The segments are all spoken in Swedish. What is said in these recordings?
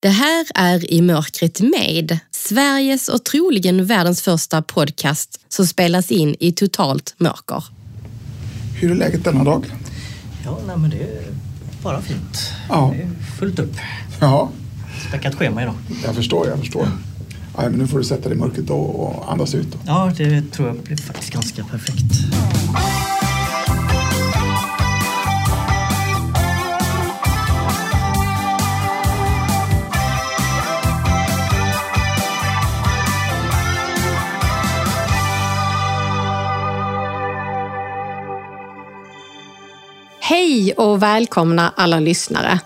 Det här är I mörkret med, Sveriges och troligen världens första podcast som spelas in i totalt mörker. Hur är läget denna dag? Ja, nej, men det är bara fint. Ja. Det är fullt upp. Ja, Späckat schema idag. jag förstår, jag förstår. Ja, men nu får du sätta dig i mörkret och andas ut. Då. Ja, det tror jag blir faktiskt ganska perfekt. Hej och välkomna alla lyssnare.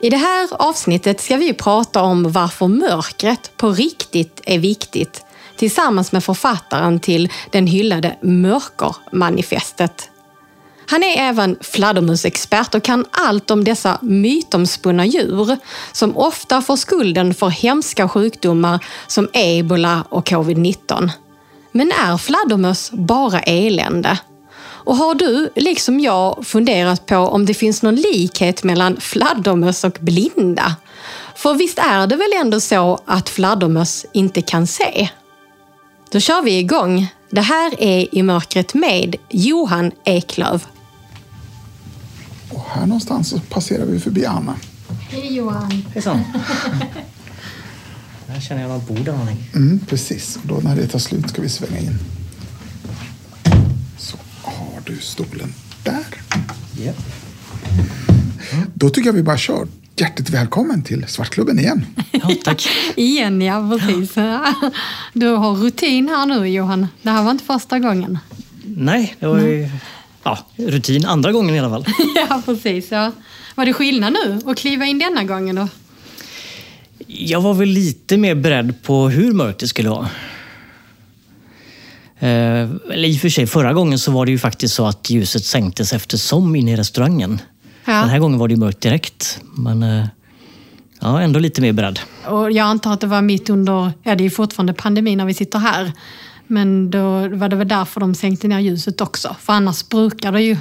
I det här avsnittet ska vi prata om varför mörkret på riktigt är viktigt tillsammans med författaren till den hyllade Mörkermanifestet. Han är även fladdermusexpert och kan allt om dessa mytomspunna djur som ofta får skulden för hemska sjukdomar som ebola och covid-19. Men är fladdermöss bara elände? Och har du, liksom jag, funderat på om det finns någon likhet mellan fladdermöss och blinda? För visst är det väl ändå så att fladdermöss inte kan se? Då kör vi igång. Det här är I mörkret med Johan Eklöf. Och här någonstans så passerar vi förbi Anna. Hej Johan. Hejsan. Här känner jag något bord någonting. Mm, precis, och då när det tar slut ska vi svänga in. Har du stolen där. Yep. Då tycker jag vi bara kör. Hjärtligt välkommen till Svartklubben igen. Ja, tack. Igen ja, precis. Du har rutin här nu Johan. Det här var inte första gången. Nej, det var ju ja, rutin andra gången i alla fall. Ja, precis. Ja. Var det skillnad nu att kliva in denna gången då? Jag var väl lite mer beredd på hur mörkt det skulle vara. Eh, eller i och för sig, förra gången så var det ju faktiskt så att ljuset sänktes eftersom in i restaurangen. Ja. Den här gången var det ju mörkt direkt. Men eh, ja, ändå lite mer beredd. Och jag antar att det var mitt under, ja det är fortfarande pandemi när vi sitter här. Men då var det väl därför de sänkte ner ljuset också. För annars brukar det ju,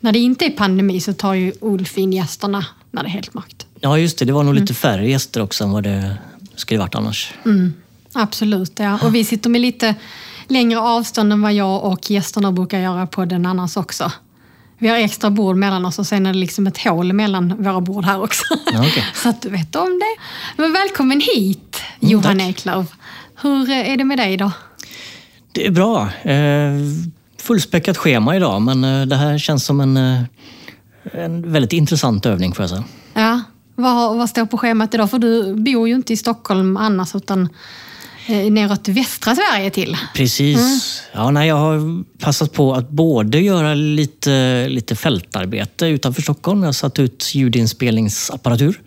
när det inte är pandemi så tar ju Ulf in gästerna när det är helt mörkt. Ja, just det. Det var nog lite färre gäster också än vad det skulle varit annars. Absolut, ja. Och vi sitter med lite längre avstånd än vad jag och gästerna brukar göra på den annars också. Vi har extra bord mellan oss och sen är det liksom ett hål mellan våra bord här också. Ja, okej. Så att du vet om det. Men välkommen hit, Johan tack. Eklöf. Hur är det med dig då? Det är bra. Eh, fullspäckat schema idag, men eh, det här känns som en, eh, en väldigt intressant övning får jag säga. Ja, vad, vad står på schemat idag? För du bor ju inte i Stockholm annars utan eh, neråt västra Sverige till. Precis. Ja, nej, jag har passat på att både göra lite, lite fältarbete utanför Stockholm. Jag har satt ut ljudinspelningsapparatur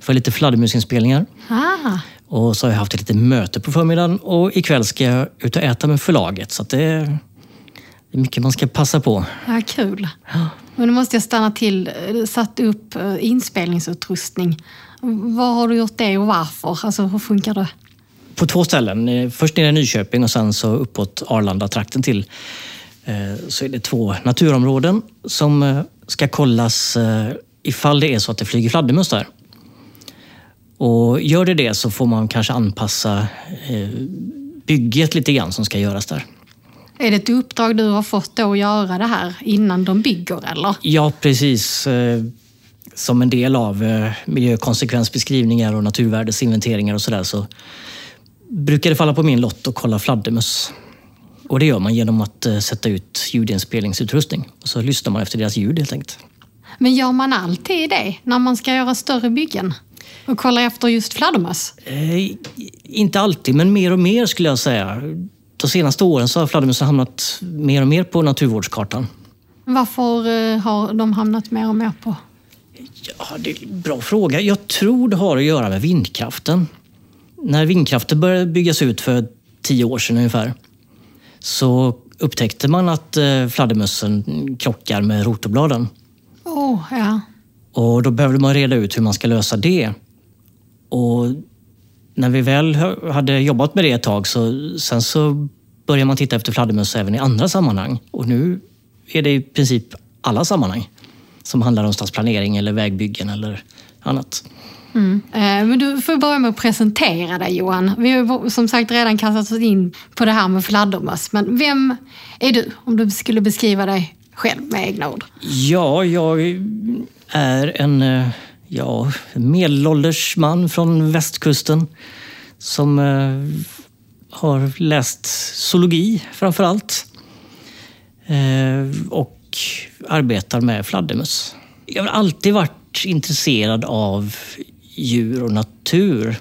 för lite fladdermusinspelningar. Ah, Och så har jag haft ett litet möte på förmiddagen och ikväll ska jag ut och äta med förlaget. Så det, är, mycket man ska passa på. ja, kul. Men nu måste jag stanna till. Du satt upp eh, inspelningsutrustning. Var har du gjort det och varför? Alltså, hur funkar det? På två ställen. Eh, Först nere i Nyköping och sen så uppåt Arlanda-trakten till. eh, Så är det två naturområden som eh, ska kollas ifall det är så att det flyger fladdermöss där. Och gör det det så får man kanske anpassa bygget lite grann som ska göras där. Är det ett uppdrag du har fått då att göra det här innan de bygger eller? Ja, precis. Som en del av miljökonsekvensbeskrivningar och naturvärdesinventeringar och sådär så brukar det falla på min lott att kolla fladdermöss. Och det gör man genom att eh, sätta ut ljudinspelningsutrustning. Och så lyssnar man efter deras ljud helt enkelt. Men gör man alltid det när man ska göra större byggen? Och kolla efter just fladdermöss? Eh, inte alltid, men mer och mer skulle jag säga. De senaste åren så har fladdermössen hamnat mer och mer på naturvårdskartan. Varför eh, har de hamnat mer och mer på? Ja, det är en bra fråga. Jag tror det har att göra med vindkraften. När vindkraften började byggas ut för tio år sedan ungefär så upptäckte man att eh, fladdermössen krockar med rotorbladen. Åh, ja. Och då behövde man reda ut hur man ska lösa det. Och när vi väl hade jobbat med det ett tag så sen så började man titta efter fladdermöss även i andra sammanhang. Och nu är det i princip alla sammanhang som handlar om stadsplanering eller vägbyggen eller annat. Mm. Eh, men du får börja med att presentera dig Johan. Vi har som sagt redan kastat oss in på det här med fladdermöss. Men vem är du om du skulle beskriva dig själv med egna ord? Ja, jag är en eh, ja, medelålders man från västkusten som eh, har läst zoologi framför allt. Och arbetar med fladdermöss. Jag har alltid varit intresserad av djur och natur.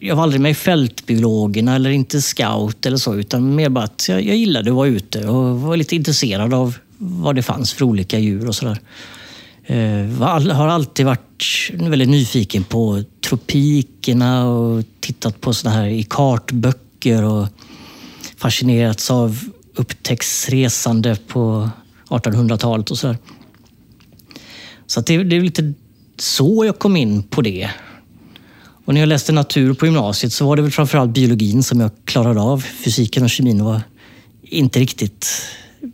Jag var aldrig med i Fältbiologerna eller inte scout eller så, utan mer bara att jag, jag gillade att vara ute och var lite intresserad av vad det fanns för olika djur och sådär. Eh, jag har alltid varit väldigt nyfiken på tropikerna och tittat på sådana här i kartböcker och fascinerats av upptäcktsresande på 1800-talet och sådär. Så det, det är lite så jag kom in på det. Och när jag läste natur på gymnasiet så var det väl framförallt biologin som jag klarade av. Fysiken och kemin var inte riktigt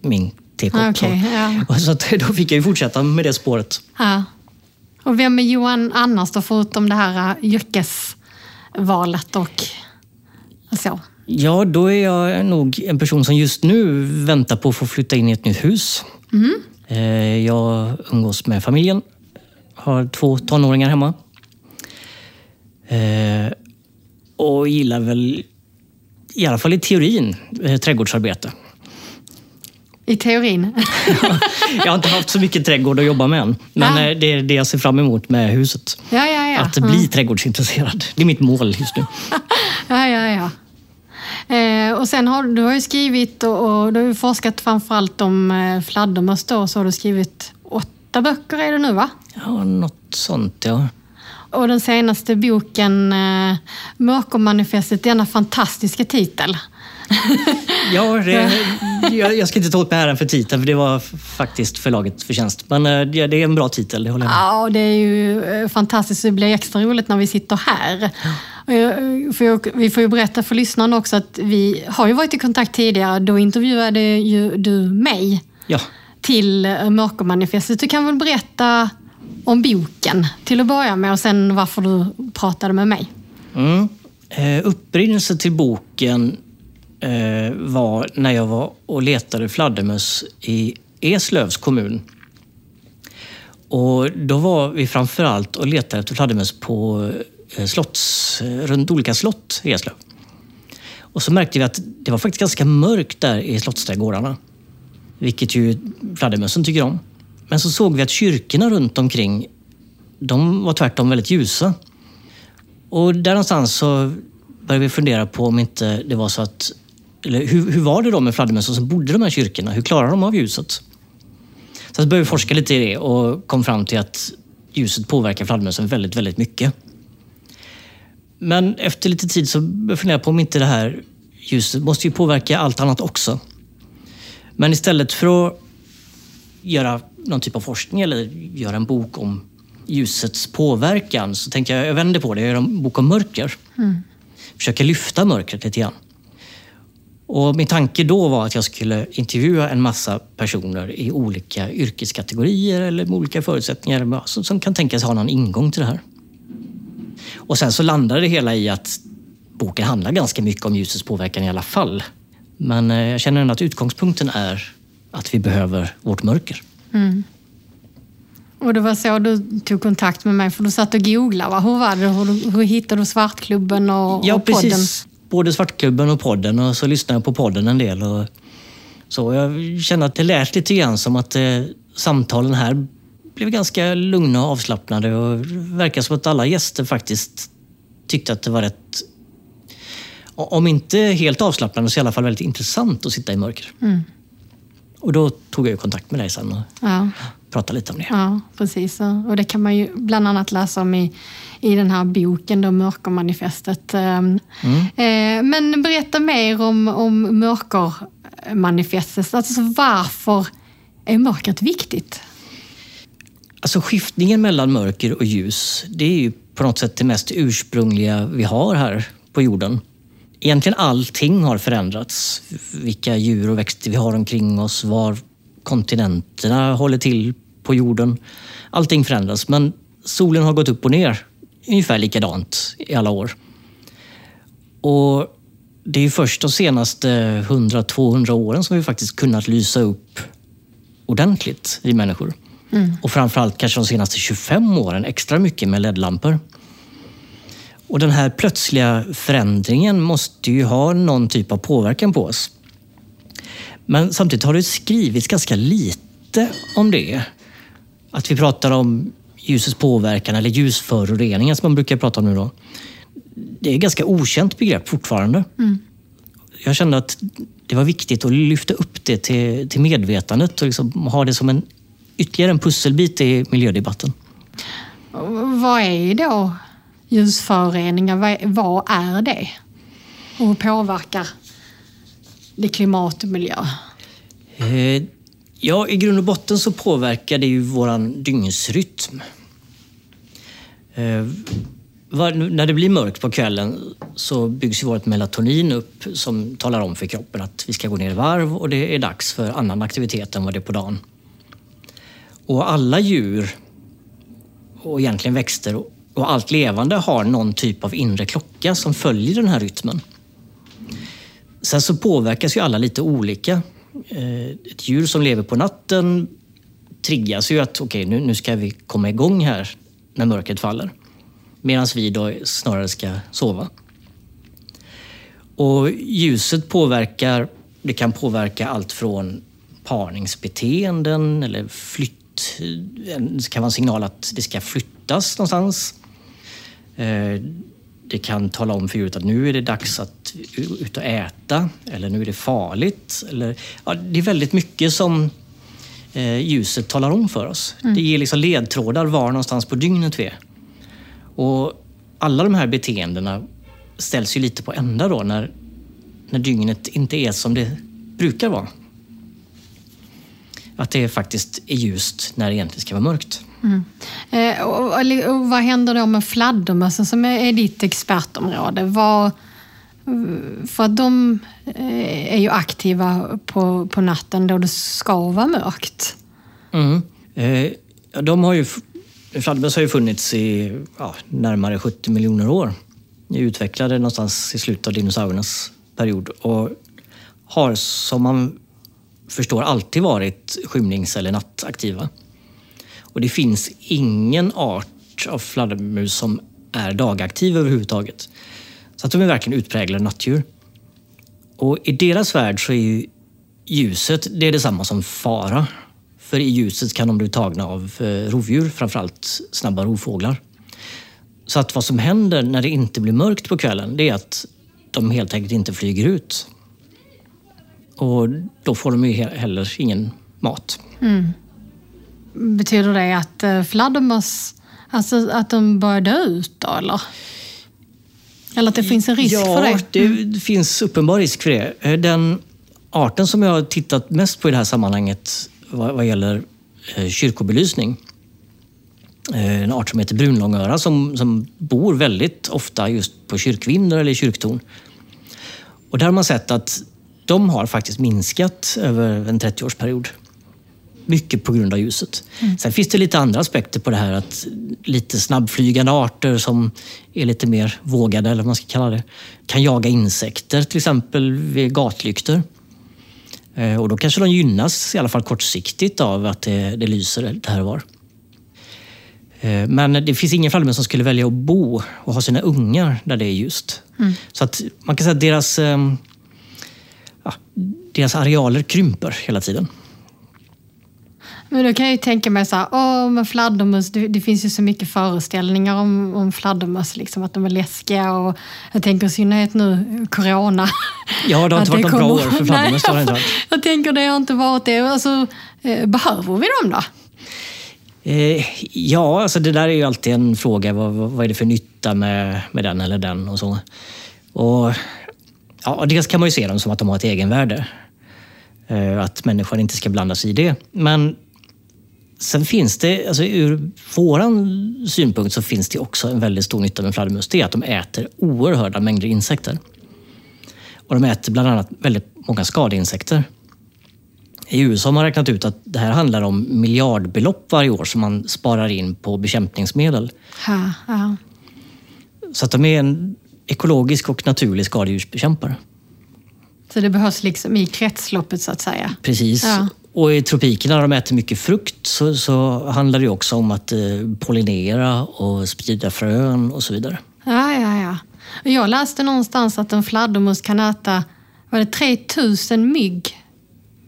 min TK. Okay, ja. Så då fick jag ju fortsätta med det spåret. Ja. Och vem är Johan annars då, förutom det här äh, yrkesvalet och så? Ja, då är jag nog en person som just nu väntar på att få flytta in i ett nytt hus. Mm. Jag umgås med familjen har två tonåringar hemma. Eh, och gillar väl, i alla fall i teorin, eh, trädgårdsarbete. I teorin? jag har inte haft så mycket trädgård att jobba med än. Men ja. Eh, det är det jag ser fram emot med huset. Ja, ja, ja. Att bli mm. trädgårdsintresserad. Det är mitt mål just nu. ja, ja, ja. Eh, och sen har du har ju skrivit och, och du har forskat framförallt om eh, fladdermöss då, så har du skrivit åtta böcker är det nu va? Ja, något sånt ja. Och den senaste boken, eh, Mörkermanifestet, denna fantastiska titel. ja, det, jag, jag, ska inte ta åt mig äran för titeln, för det var faktiskt förlaget förtjänst. Men eh, det, det är en bra titel, det håller jag med Ja, det är ju eh, fantastiskt. Det blir extra roligt när vi sitter här. Jag, för vi får ju berätta för lyssnarna också att vi har ju varit i kontakt tidigare. Då intervjuade ju du mig. Ja till eh, Mörkermanifestet. Du kan väl berätta om boken till att börja med och sen varför du pratade med mig. Mm. Eh, upprinnelsen till boken eh, var när jag var och letade fladdermöss i Eslövs kommun. Och då var vi framförallt och letade efter fladdermöss på eh, slotts, eh, runt olika slott i Eslöv. Och så märkte vi att det var faktiskt ganska mörkt där i slottsträdgårdarna vilket ju fladdermössen tycker om. Men så såg vi att kyrkorna runt omkring, de var tvärtom väldigt ljusa. Och där någonstans så började vi fundera på om inte det var så att... Eller hur, hur var det då med fladdermössen som bodde i de här kyrkorna? Hur klarar de av ljuset? Så började vi forska lite i det och kom fram till att ljuset påverkar fladdermössen väldigt, väldigt mycket. Men efter lite tid så började jag fundera på om inte det här ljuset måste ju påverka allt annat också. Men istället för att göra någon typ av forskning eller göra en bok om ljusets påverkan så tänkte jag, jag vänder på det, jag gör en bok om mörker. Mm. Försöka lyfta mörkret lite grann. Och min tanke då var att jag skulle intervjua en massa personer i olika yrkeskategorier eller med olika förutsättningar som, som kan tänka sig ha någon ingång till det här. Och sen så landade det hela i att boken handlar ganska mycket om ljusets påverkan i alla fall. Men eh, jag känner ändå att utgångspunkten är att vi behöver vårt mörker. Mm. Och det var så du tog kontakt med mig, för du satt och googlade. Va? Hur var det? Hur, hur hittade du Svartklubben och, ja, och podden? Precis. Både Svartklubben och podden och så lyssnade jag på podden en del. Och så jag kände att det lät lite grann som att eh, samtalen här blev ganska lugna och avslappnade och det verkar som att alla gäster faktiskt tyckte att det var rätt om inte helt avslappnande så i alla fall väldigt intressant att sitta i mörker. Mm. Och då tog jag kontakt med dig sen och ja. pratade lite om det. Ja, precis. Och det kan man ju bland annat läsa om i, i den här boken, då, Mörkermanifestet. Ehm, mm. Eh, men berätta mer om, om Mörkermanifestet. Alltså varför är mörkret viktigt? Alltså skiftningen mellan mörker och ljus, det är ju på något sätt det mest ursprungliga vi har här på jorden egentligen allting har förändrats. Vilka djur och växter vi har omkring oss, var kontinenterna håller till på jorden. Allting förändras, men solen har gått upp och ner ungefär likadant i alla år. Och det är först de senaste 100-200 åren som vi faktiskt kunnat lysa upp ordentligt, vi människor. Mm. Och framförallt kanske de senaste 25 åren extra mycket med LED-lampor. Och den här plötsliga förändringen måste ju ha någon typ av påverkan på oss. Men samtidigt har det skrivits ganska lite om det. Att vi pratar om ljusets påverkan eller ljusföroreningar som man brukar prata om nu då. Det är ett ganska okänt begrepp fortfarande. Mm. Jag kände att det var viktigt att lyfta upp det till, till medvetandet och liksom ha det som en ytterligare en pusselbit i miljödebatten. Vad är då ljusföroreningar? Vad är det? Och hur påverkar det klimat och miljö? Eh, ja, i grund och botten så påverkar det ju våran dygnsrytm. Eh, när det blir mörkt på kvällen så byggs ju vårt melatonin upp som talar om för kroppen att vi ska gå ner i varv och det är dags för annan aktivitet än vad det är på dagen. Och alla djur och egentligen växter och allt levande har någon typ av inre klocka som följer den här rytmen. Sen så påverkas ju alla lite olika. Eh, ett djur som lever på natten triggas ju att okej, okay, nu, nu ska vi komma igång här när mörkret faller. Medan vi då snarare ska sova. Och ljuset påverkar, det kan påverka allt från parningsbeteenden eller flytt. Det kan vara en signal att det ska flyttas någonstans. Eh, det kan tala om för djuret att nu är det dags att ut och äta eller nu är det farligt. Eller, ja, det är väldigt mycket som eh, ljuset talar om för oss. Mm. Det ger liksom ledtrådar var någonstans på dygnet vi är. Och alla de här beteendena ställs ju lite på ända då när, när dygnet inte är som det brukar vara. Att det faktiskt är ljust när det egentligen ska vara mörkt. Mm. Eh, och, och, och, vad händer då med fladdermössen som är, är ditt expertområde? Vad, för att de eh, är ju aktiva på, på natten då det ska vara mörkt. Mm. Eh, de har ju Fladdermöss har ju funnits i ja, närmare 70 miljoner år. De är utvecklade någonstans i slutet av dinosauriernas period och har som man förstår alltid varit skymnings eller nattaktiva. Och det finns ingen art av fladdermus som är dagaktiv överhuvudtaget. Så att de är verkligen utpräglade nattdjur. Och i deras värld så är ju ljuset det är detsamma som fara. För i ljuset kan de bli tagna av eh, rovdjur, framförallt snabba rovfåglar. Så att vad som händer när det inte blir mörkt på kvällen, det är att de helt enkelt inte flyger ut. Och då får de ju heller ingen mat. Mm. Betyder det att eh, fladdermöss, alltså att de börjar dö ut då, eller? Eller att det finns en risk ja, för det? Ja, det finns uppenbar risk för det. Eh, den arten som jag har tittat mest på i det här sammanhanget vad, vad gäller eh, kyrkobelysning. En art som heter brunlångöra som, som bor väldigt ofta just på kyrkvindar eller kyrktorn. Och där har man sett att de har faktiskt minskat över en 30-årsperiod. Mycket på grund av ljuset. Mm. Sen finns det lite andra aspekter på det här. att Lite snabbflygande arter som är lite mer vågade, eller vad man ska kalla det, kan jaga insekter, till exempel vid gatlyktor. Eh, och då kanske de gynnas, i alla fall kortsiktigt, av att det, det lyser lite här och var. Eh, men det finns ingen fladdermöss som skulle välja att bo och ha sina ungar där det är ljust. Mm. Så att man kan säga att deras, ehm, ja, deras arealer krymper hela tiden. Men då kan jag ju tänka mig så här, åh men fladdermöss, det, det, finns ju så mycket föreställningar om, om fladdermöss, liksom, att de är läskiga och jag tänker i synnerhet nu, corona. Ja, det har inte varit något bra år för fladdermöss. Nej, jag, jag tänker det har inte varit det. Alltså, eh, behöver vi dem då? Eh, ja, alltså det där är ju alltid en fråga. Vad, vad är det för nytta med, med den eller den och så. Och, ja, dels kan man ju se dem som att de har ett egenvärde. Eh, att människan inte ska blanda sig i det. Men Sen finns det, alltså ur vår synpunkt, så finns det också en väldigt stor nytta med fladdermöss. Det är att de äter oerhörda mängder insekter. Och de äter bland annat väldigt många skadeinsekter. I USA har man räknat ut att det här handlar om miljardbelopp varje år som man sparar in på bekämpningsmedel. Ha, ha. Så att de är en ekologisk och naturlig skadedjursbekämpare. Så det behövs liksom i kretsloppet så att säga. Precis. Ja. Och i tropikerna när de äter mycket frukt så, så handlar det också om att eh, pollinera och sprida frön och så vidare. Ja, ja, ja. Jag läste någonstans att en fladdermus kan äta var det 3000 mygg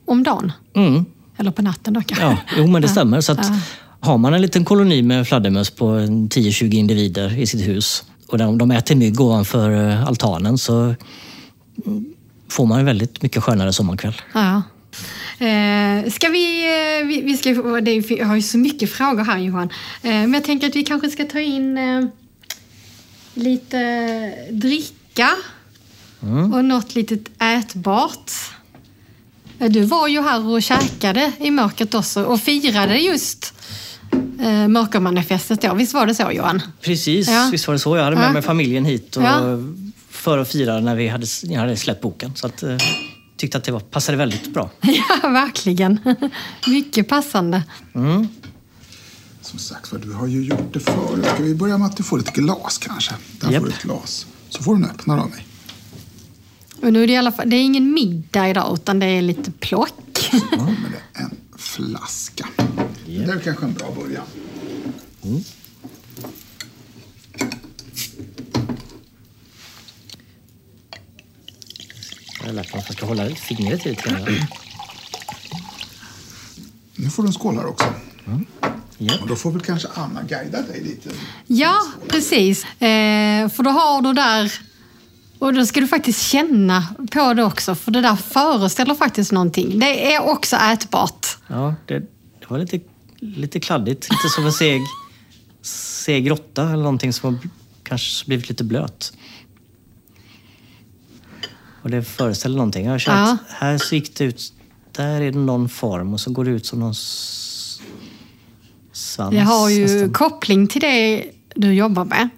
om dagen. Mm. Eller på natten då kanske. Ja, jo men det stämmer. Så att Ja. Har man en liten koloni med fladdermöss på en 10-20 individer i sitt hus och de, de äter mygg ovanför eh, altanen så mm, får man en väldigt mycket skönare sommarkväll. Ja. Eh, ska vi, eh, vi, vi ska, det är, har ju så mycket frågor här Johan. Eh, men jag tänker att vi kanske ska ta in eh, lite dricka och något litet ätbart. Eh, Du var ju här och käkade i mörkret också och firade just eh, mörkermanifestet då. Visst var det så Johan? Precis, Ja. visst var det så. Jag hade med Ja. mig familjen hit och Ja. för att fira när vi hade, hade släppt boken. Så att, eh, tyckte att det var, passade väldigt bra. Ja, verkligen. Mycket passande. Som sagt du har ju gjort det förut. Ska vi börja med att du får ett glas kanske? Där Japp. får du ett glas. Så får du en öppnare av mig. Och nu är det, i alla fall, det är ingen middag idag utan det är lite plock. Ja, men det är en flaska. Det är kanske en bra början. Jag har lärt mig att man ska hålla fingret i lite grann. Nu får du en skål här också. Ja. Och då får väl kanske Anna guida dig lite. Ja, precis. Eh, för då har du där... Och då ska du faktiskt känna på det också, för det där föreställer faktiskt någonting. Det är också ätbart. Ja, det, det var lite, lite kladdigt. Lite som en seg, seg råtta eller någonting som har kanske blivit lite blöt. Och det föreställer någonting. Jag känner Ja. att här så gick det ut... Där är det någon form och så går det ut som någon svans. Det har ju nästan. koppling till det du jobbar med.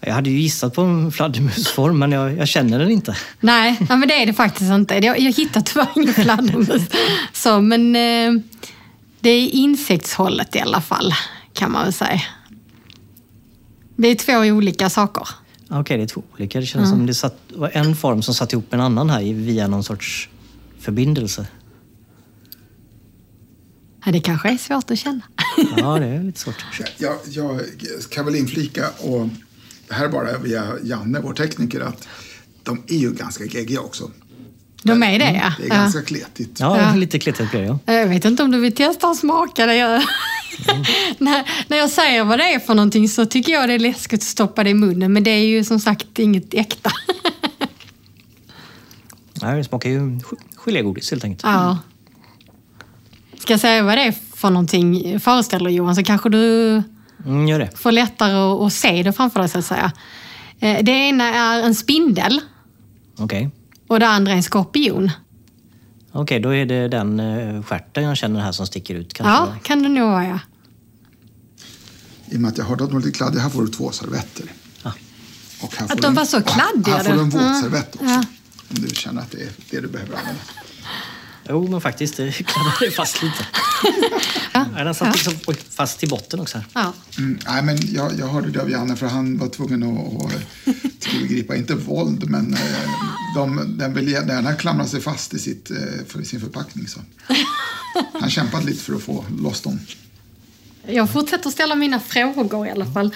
Jag hade ju gissat på en fladdermusform men jag, jag känner den inte. Nej, ja, men det är det faktiskt inte. Jag jag hittade tyvärr ingen fladdermus. Så, men eh, det är insektshållet i alla fall, kan man väl säga. Det är två olika saker. Okej, det är två olika. Det känns som det satt, var en form som satt ihop en annan här via någon sorts förbindelse. Ja, det kanske är svårt att känna. Ja, det är lite svårt. Jag, jag kan väl inflika, och det här är bara via Janne, vår tekniker, att de är ju ganska geggiga också. De är det, ja. Det är ja. ganska kletigt. Ja, Ja. lite kletigt blir det, ja. Jag vet inte om du vill testa att smaka det. Jag... när, när jag säger vad det är för någonting så tycker jag det är läskigt att stoppa det i munnen. Men det är ju som sagt inget äkta. Nej, det smakar ju ge- gelégodis helt enkelt. ja. Ska jag säga vad det är för någonting föreställer Johan så kanske du Mm, gör det. får lättare att, att se det framför dig så att säga. Eh, Det ena är en spindel Okej. och det andra är en skorpion. Okej, då är det den uh, stjärten jag känner här som sticker ut kanske. Ja, kan det nog vara ja. I och med att jag hörde att de var lite kladdiga, här får du två servetter. Ja. Och här Att de du- var så kladdiga, Här får du en du. våtservett också. Ja. Om du känner att det är det du behöver använda. Jo, men faktiskt, det kladdade fast lite. Ja. Den satt liksom fast i botten också. Ja. Mm, nej, men jag, jag hörde det av Janne för han var tvungen att, att tillgripa, inte våld, men eh, de, den vill gärna klamra sig fast i sitt, eh, för sin förpackning. Så. Han kämpade lite för att få loss dem. Jag fortsätter ställa mina frågor i alla fall.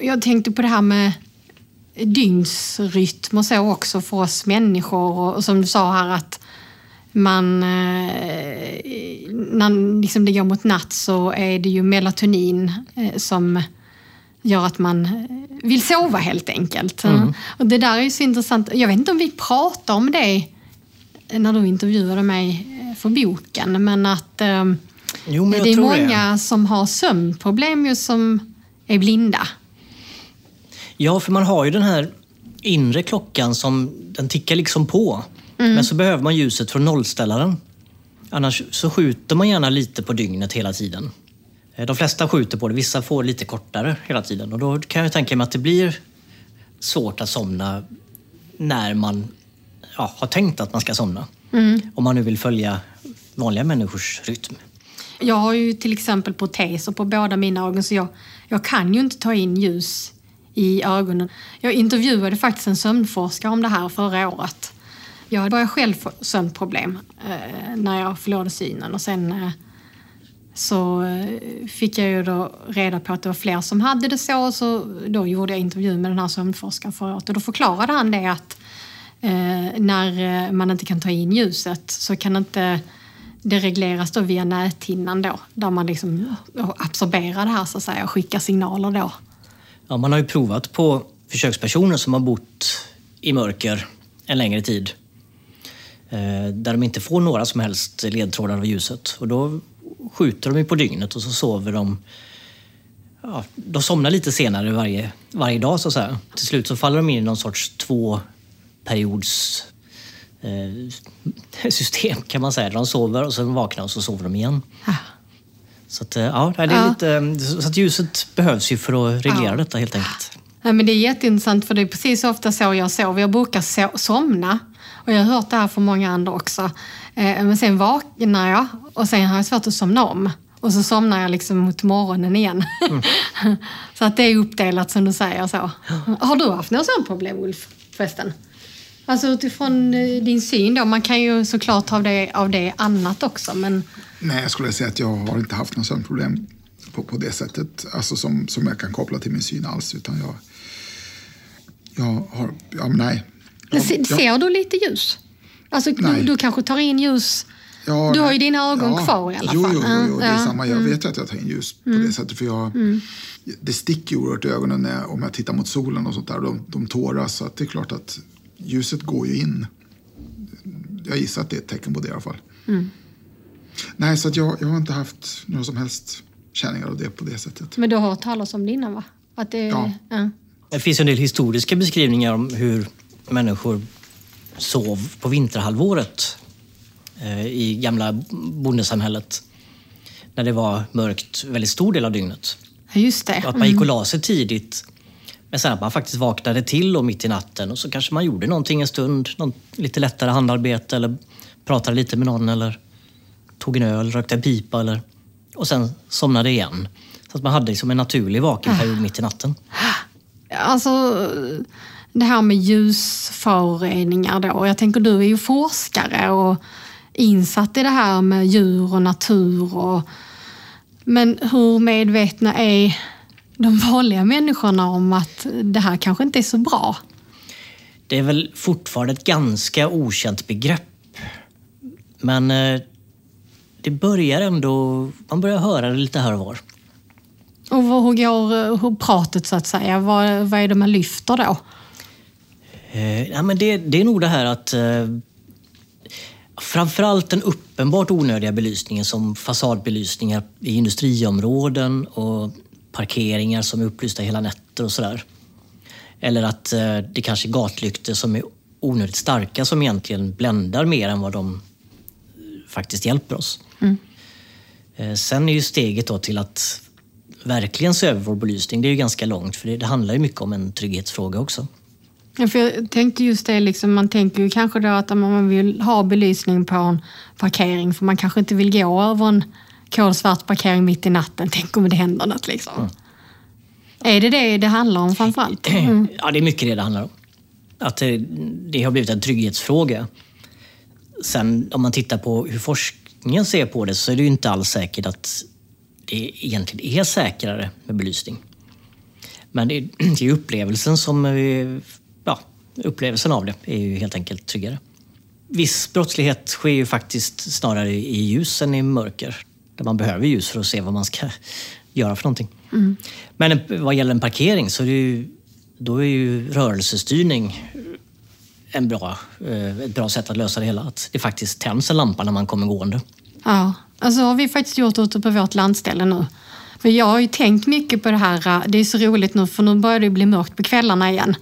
Jag tänkte på det här med dygnsrytm och så också för oss människor. Och, och som du sa här att man, eh, när liksom det går mot natt så är det ju melatonin eh, som gör att man eh, vill sova helt enkelt. Och det där är ju så intressant. Jag vet inte om vi pratar om det när du intervjuade mig för boken, men att Jo, men det är tror det. många som har sömnproblem just som är blinda. Ja, för man har ju den här inre klockan som den tickar liksom på. Men så behöver man ljuset från nollställaren. Annars så skjuter man gärna lite på dygnet hela tiden. Eh, De flesta skjuter på det, vissa får lite kortare hela tiden. Och då kan jag tänka mig att det blir svårt att somna när man ja, har tänkt att man ska somna. Om man nu vill följa vanliga människors rytm. Jag har ju till exempel proteser på båda mina ögon så jag, jag kan ju inte ta in ljus i ögonen. Jag intervjuade faktiskt en sömnforskare om det här förra året. Jag började själv få sömnproblem eh, när jag förlorade synen och sen eh, så eh, fick jag ju då reda på att det var fler som hade det så. så då gjorde jag intervju med den här sömnforskaren förra året och då förklarade han det att eh, när eh, man inte kan ta in ljuset så kan inte det regleras då via näthinnan då, där man liksom absorberar det här så att säga och skickar signaler då. Ja, man har ju provat på försökspersoner som har bott i mörker en längre tid. Eh, där de inte får några som helst ledtrådar av ljuset. Och då skjuter de ju på dygnet och så sover de ja, de somnar lite senare varje, varje dag så att säga. Till slut så faller de in i någon sorts tvåperiods eh, system kan man säga. De sover och sen vaknar och så sover de igen. Ah. Så att, eh, ja, det är ja. lite, så att ljuset behövs ju för att reglera ja. detta helt enkelt. Ja, men det är jätteintressant för det är precis ofta så jag sover. Jag brukar so somna och jag har hört det här från många andra också. Eh, men sen vaknar jag och sen har jag svårt att somna om. Och så somnar jag liksom mot morgonen igen. Mm. så att det är uppdelat som du säger. så. Har du haft några sådana problem Ulf förresten? Alltså utifrån eh, din syn då, man kan ju såklart ha det, av det annat också men... Nej, jag skulle säga att jag har inte haft några sömnproblem på, på det sättet, alltså som, som jag kan koppla till min syn alls, utan jag, jag har, ja nej. Jag, ser jag, du lite ljus? Alltså du, du, kanske tar in ljus Ja, du har ju dina ögon ja, kvar i alla jo, fall. Jo, jo, jo det är samma. Jag mm. vet att jag tar in ljus på mm. det sättet. För jag, mm. Det sticker oerhört i ögonen när, om jag tittar mot solen och sånt där. De, de tåras. Så det är klart att ljuset går ju in. Jag gissar att det är ett tecken på det i alla fall. Mm. Nej, så att jag, jag har inte haft några som helst känningar av det på det sättet. Men du har hört talas om det innan va? Att det, ja. ja. Det finns en del historiska beskrivningar om hur människor sov på vinterhalvåret eh, i gamla bondesamhället. När det var mörkt väldigt stor del av dygnet. Just det. Och att man gick och la sig tidigt men sen att man faktiskt vaknade till och mitt i natten och så kanske man gjorde någonting en stund. Någon lite lättare handarbete eller pratade lite med någon eller tog en öl, rökte en pipa eller, och sen somnade igen. Så att man hade liksom en naturlig vakenperiod mitt i natten. Alltså, det här med ljusföroreningar då. Jag tänker du är ju forskare och insatt i det här med djur och natur. Och, men hur medvetna är de vanliga människorna om att det här kanske inte är så bra? Det är väl fortfarande ett ganska okänt begrepp. Men eh, det börjar ändå, man börjar höra det lite här och var. Och hur går hur pratet så att säga? Vad, vad är det man lyfter då? Eh, ja, men det, det är nog det här att eh, framförallt den uppenbart onödiga belysningen som fasadbelysningar i industriområden och parkeringar som är upplysta hela nätter och sådär. Eller att eh, det kanske är gatlyktor som är onödigt starka som egentligen bländar mer än vad de faktiskt hjälper oss. Mm. Eh, sen är ju steget då till att verkligen se över vår belysning, det är ju ganska långt för det, det handlar ju mycket om en trygghetsfråga också. Ja, för jag tänkte just det, liksom, man tänker ju kanske då att man vill ha belysning på en parkering för man kanske inte vill gå över en kolsvart parkering mitt i natten. Tänk om det händer något liksom. Mm. Är det det det handlar om framförallt? Mm. Ja, det är mycket det det handlar om. Att det, det har blivit en trygghetsfråga. Sen om man tittar på hur forskningen ser på det så är det ju inte alls säkert att det egentligen är säkrare med belysning. Men det är, det är upplevelsen som... Upplevelsen av det är ju helt enkelt tryggare. Viss brottslighet sker ju faktiskt snarare i ljus än i mörker där man behöver ljus för att se vad man ska göra för någonting. Mm. Men vad gäller en parkering så är ju, då är ju rörelsestyrning en bra, eh, ett bra sätt att lösa det hela. Att det faktiskt tänds en lampa när man kommer gående. Ja, alltså har vi faktiskt gjort ute på vårt landställe nu. För jag har ju tänkt mycket på det här, det är så roligt nu för nu börjar det bli mörkt på kvällarna igen.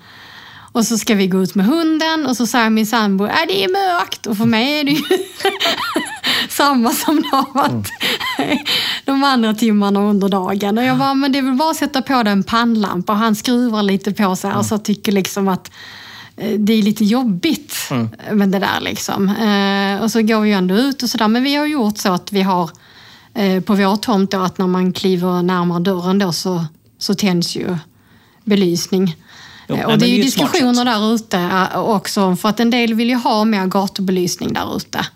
Och så ska vi gå ut med hunden och så säger min sambo, äh, det är mörkt. Och för mig är det ju samma som det har varit mm. de andra timmarna under dagen. Och jag bara, men det är väl bara att sätta på den en pannlampa. Och han skruvar lite på sig mm. och så tycker liksom att eh, det är lite jobbigt mm. med det där. Liksom. Eh, och så går vi ju ändå ut och sådär. Men vi har gjort så att vi har eh, på vår tomt då, att när man kliver närmare dörren då så, så tänds ju belysning. Jo, nej, och det är det ju är diskussioner där ute eh, också, för att en del vill ju ha mer gatubelysning där ute.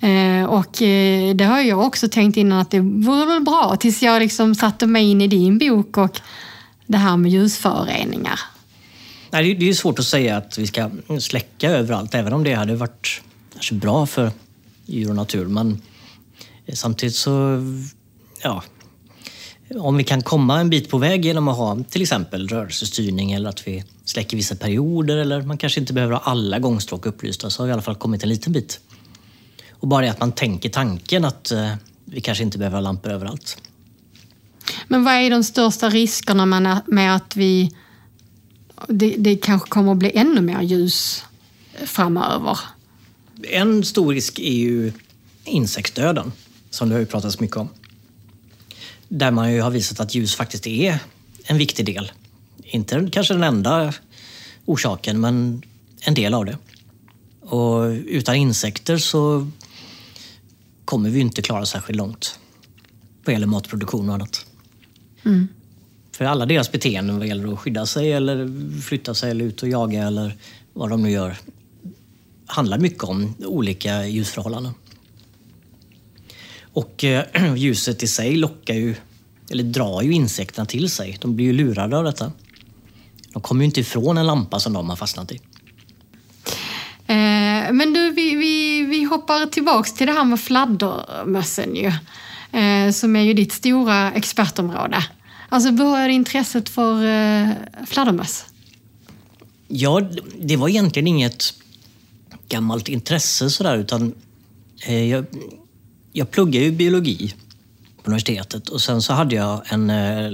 Eh, och eh, det har jag också tänkt innan att det vore väl bra tills jag liksom satte mig in i din bok och det här med ljusföroreningar. Nej, det är- det är ju svårt att säga att vi ska släcka överallt, även om det hade varit kanske bra för djur och natur. Men samtidigt så, ja, om vi kan komma en bit på väg genom att ha till exempel rörelsestyrning eller att vi släcker vissa perioder eller man kanske inte behöver ha alla gångstråk upplysta så har vi i alla fall kommit en liten bit. Och bara det att man tänker tanken att eh, vi kanske inte behöver ha lampor överallt. Men vad är de största riskerna med, med att vi... Det, det kanske kommer att bli ännu mer ljus framöver. En stor risk är ju insektsdöden, som det har ju pratats mycket om. Där man ju har visat att ljus faktiskt är en viktig del. Inte kanske den enda orsaken, men en del av det. Och utan insekter så kommer vi inte klara särskilt långt vad gäller matproduktion och annat. För alla deras beteenden vad gäller att skydda sig eller flytta sig eller ut och jaga eller vad de nu gör handlar mycket om olika ljusförhållanden. Och eh, ljuset i sig lockar ju, eller drar ju insekterna till sig. De blir ju lurade av detta. De kommer ju inte ifrån en lampa som de har fastnat i. Eh, men du, vi, vi, vi hoppar tillbaks till det här med fladdermössen ju. Eh, som är ju ditt stora expertområde. Alltså började intresset för eh, fladdermöss? Ja, det var egentligen inget gammalt intresse sådär utan eh, jag, jag pluggade ju biologi på universitetet och sen så hade jag en eh,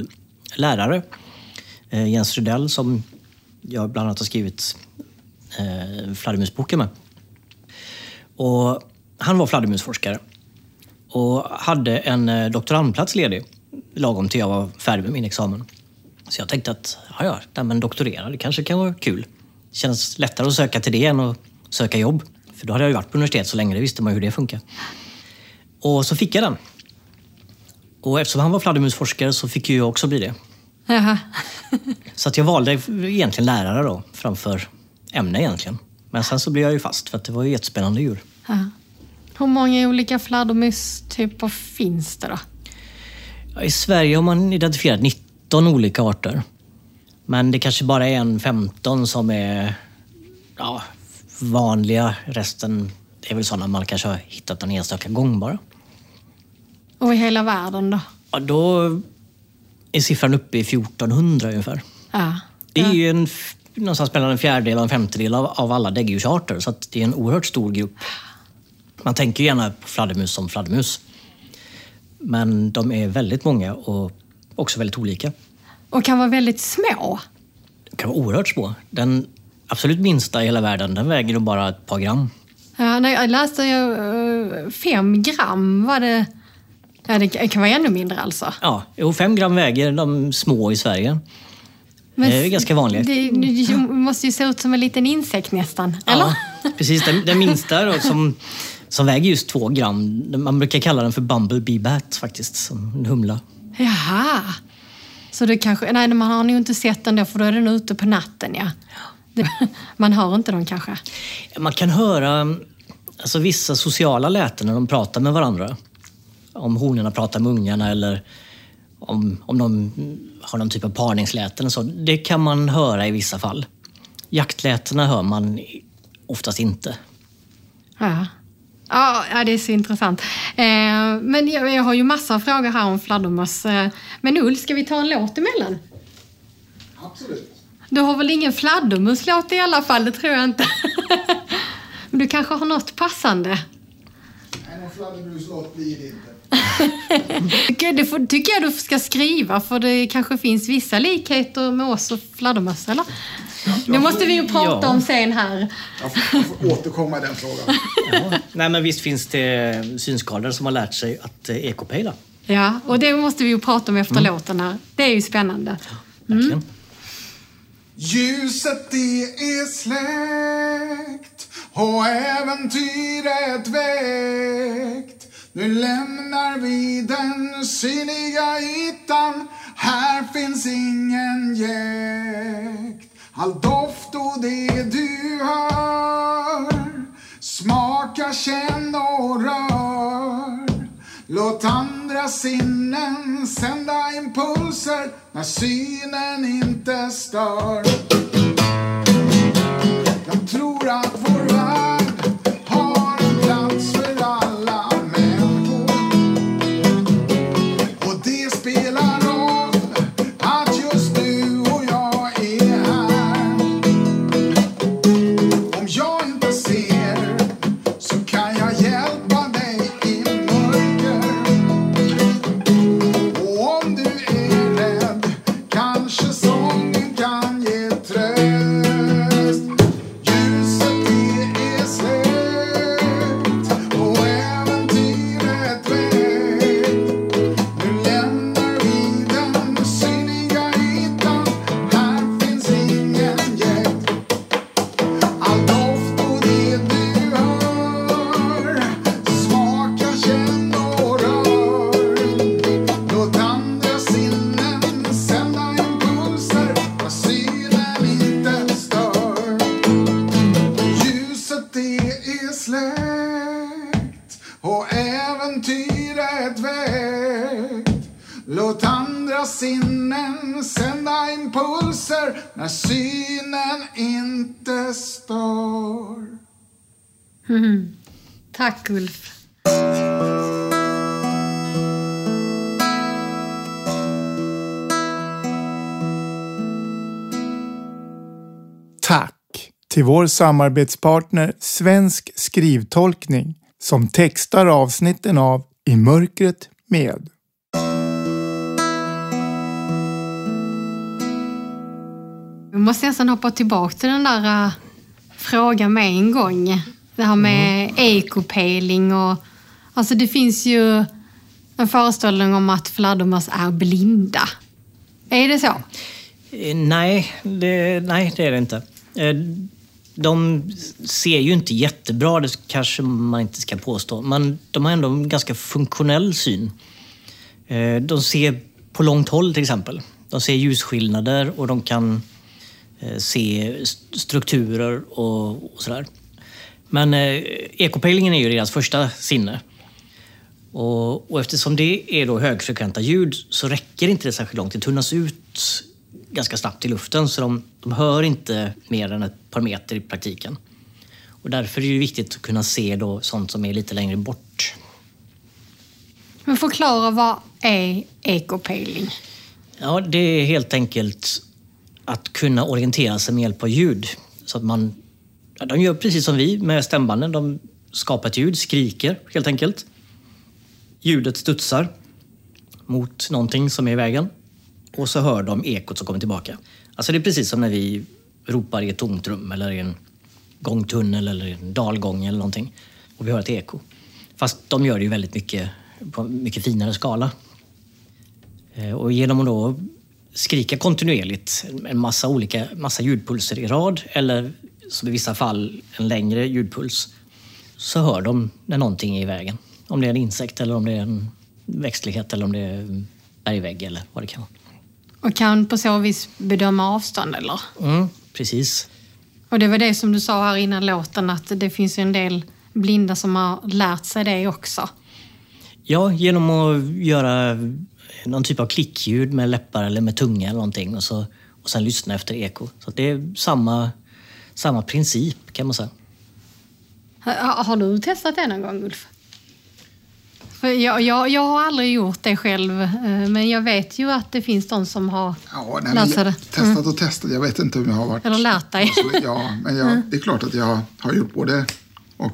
lärare, eh, Jens Rydell, som jag bland annat har skrivit eh, fladdermusboken med. Och han var fladdermusforskare och hade en eh, doktorandplats ledig lagom till jag var färdig med min examen. Så jag tänkte att ja, ja, men doktorera, det kanske kan vara kul. Det känns lättare att söka till det än att söka jobb. För då hade jag ju varit på universitet så länge, det visste man ju hur det funkar. Och så fick jag den. Och eftersom han var fladdermusforskare så fick ju jag också bli det. Jaha. Så att jag valde egentligen lärare då, framför ämne egentligen. Men sen så blev jag ju fast för att det var ju jättespännande djur. Ja. Hur många olika fladdermustyper finns det då? Ja, I Sverige har man identifierat 19 olika arter. Men det kanske bara är en 15 som är ja, vanliga. Resten är väl sådana man kanske har hittat en enstaka gång bara. Och i hela världen då? Ja, då är siffran uppe i 1400 ungefär. Ja. Det är ju en, någonstans mellan en fjärdedel och en femtedel av, av alla däggdjursarter. Så det är en oerhört stor grupp. Man tänker gärna på fladdermus som fladdermus. Men de är väldigt många och också väldigt olika. Och kan vara väldigt små. De kan vara oerhört små. Den absolut minsta i hela världen, den väger nog bara ett par gram. Ja, nej, jag läste eh, fem gram var det. Ja, det kan vara ännu mindre alltså. Ja, jo, fem gram väger de små i Sverige. Men Det är ganska vanligt. Det, det måste ju se ut som en liten insekt nästan, eller? Ja, precis. Den, den minsta då, som, som väger just två gram. Man brukar kalla den för Bumblebee Bat faktiskt, som en humla. Jaha. Så det kanske, nej man har nog inte sett den då för då är den ute på natten ja. Det, man hör inte dem kanske. Man kan höra alltså, vissa sociala läten när de pratar med varandra. Om honorna pratar med ungarna eller om, om de har någon typ av parningsläten. och Så. Det kan man höra i vissa fall. Jaktlätena hör man oftast inte. Ja. Ja, det är så intressant. Eh, men jag, har ju massa frågor här om fladdermöss. Eh, men Ull, ska vi ta en låt emellan? Absolut. Du har väl ingen fladdermuslåt i alla fall, det tror jag inte. Men du kanske har något passande? Nej, någon fladdermuslåt blir det inte. Tycker- Det får, tycker jag du ska skriva, för det kanske finns vissa likheter med oss och fladdermöss, eller? Det måste vi ju prata Ja. om sen här. Jag får, jag får återkomma i den frågan. Nej, men visst finns det synskadade som har lärt sig att eh, ekopejla. Ja, och det måste vi ju prata om efter låten här. Det är ju spännande. Verkligen. Ljuset det är släckt och äventyret väckt nu lämnar vi den synliga ytan. Här finns ingen jäkt. All doft och det du hör. Smaka, känn och rör. Låt andra sinnen sända impulser när synen inte stör. Jag tror att vår värld Tack Ulf. Tack till vår samarbetspartner Svensk skrivtolkning som textar avsnitten av I mörkret med. Vi måste nästan hoppa tillbaka till den där uh, frågan med en gång. Det här med ekopejling och... Alltså det finns ju en föreställning om att fladdermöss är blinda. Är det så? Eh, Nej det, nej, det är det inte. Eh, De ser ju inte jättebra, det kanske man inte ska påstå, men de har ändå en ganska funktionell syn. Eh, De ser på långt håll till exempel. De ser ljusskillnader och de kan se st- strukturer och, och sådär. Men eh, ekopejlingen är ju deras första sinne. Och, och eftersom det är då högfrekventa ljud så räcker inte det särskilt långt. Det tunnas ut ganska snabbt i luften så de, de hör inte mer än ett par meter i praktiken. Och därför är det viktigt att kunna se då sånt som är lite längre bort. Men förklara, vad är ekopejling? Ja, det är helt enkelt att kunna orientera sig med hjälp av ljud. Så att man, ja, de gör precis som vi med stämbanden. De skapar ett ljud, skriker helt enkelt. Ljudet studsar mot någonting som är i vägen. Och så hör de ekot som kommer tillbaka. Alltså det är precis som när vi ropar i ett tomt rum eller i en gångtunnel eller i en dalgång eller någonting. Och vi hör ett eko. Fast de gör det ju väldigt mycket på mycket finare skala. Eh, och genom att då skrika kontinuerligt en massa olika massa ljudpulser i rad eller som i vissa fall en längre ljudpuls så hör de när någonting är i vägen. Om det är en insekt eller om det är en växtlighet eller om det är en bergvägg eller vad det kan vara. Och kan på så vis bedöma avstånd, eller? Mm, precis. Och det var det som du sa här innan låten, att det finns en del blinda som har lärt sig det också. Ja, genom att göra någon typ av klickljud med läppar eller med tunga eller någonting och, så, och sen lyssna efter eko. Så det är samma, samma princip kan man säga. Har, har du testat det någon gång, Ulf? Jag, jag, jag har aldrig gjort det själv, eh, men jag vet ju att det finns de som har Ja, nej, lärt sig det. Mm. testat och testat. Jag vet inte om jag har varit... Eller lärt dig. Så, ja, men jag, det är klart att jag har gjort både och.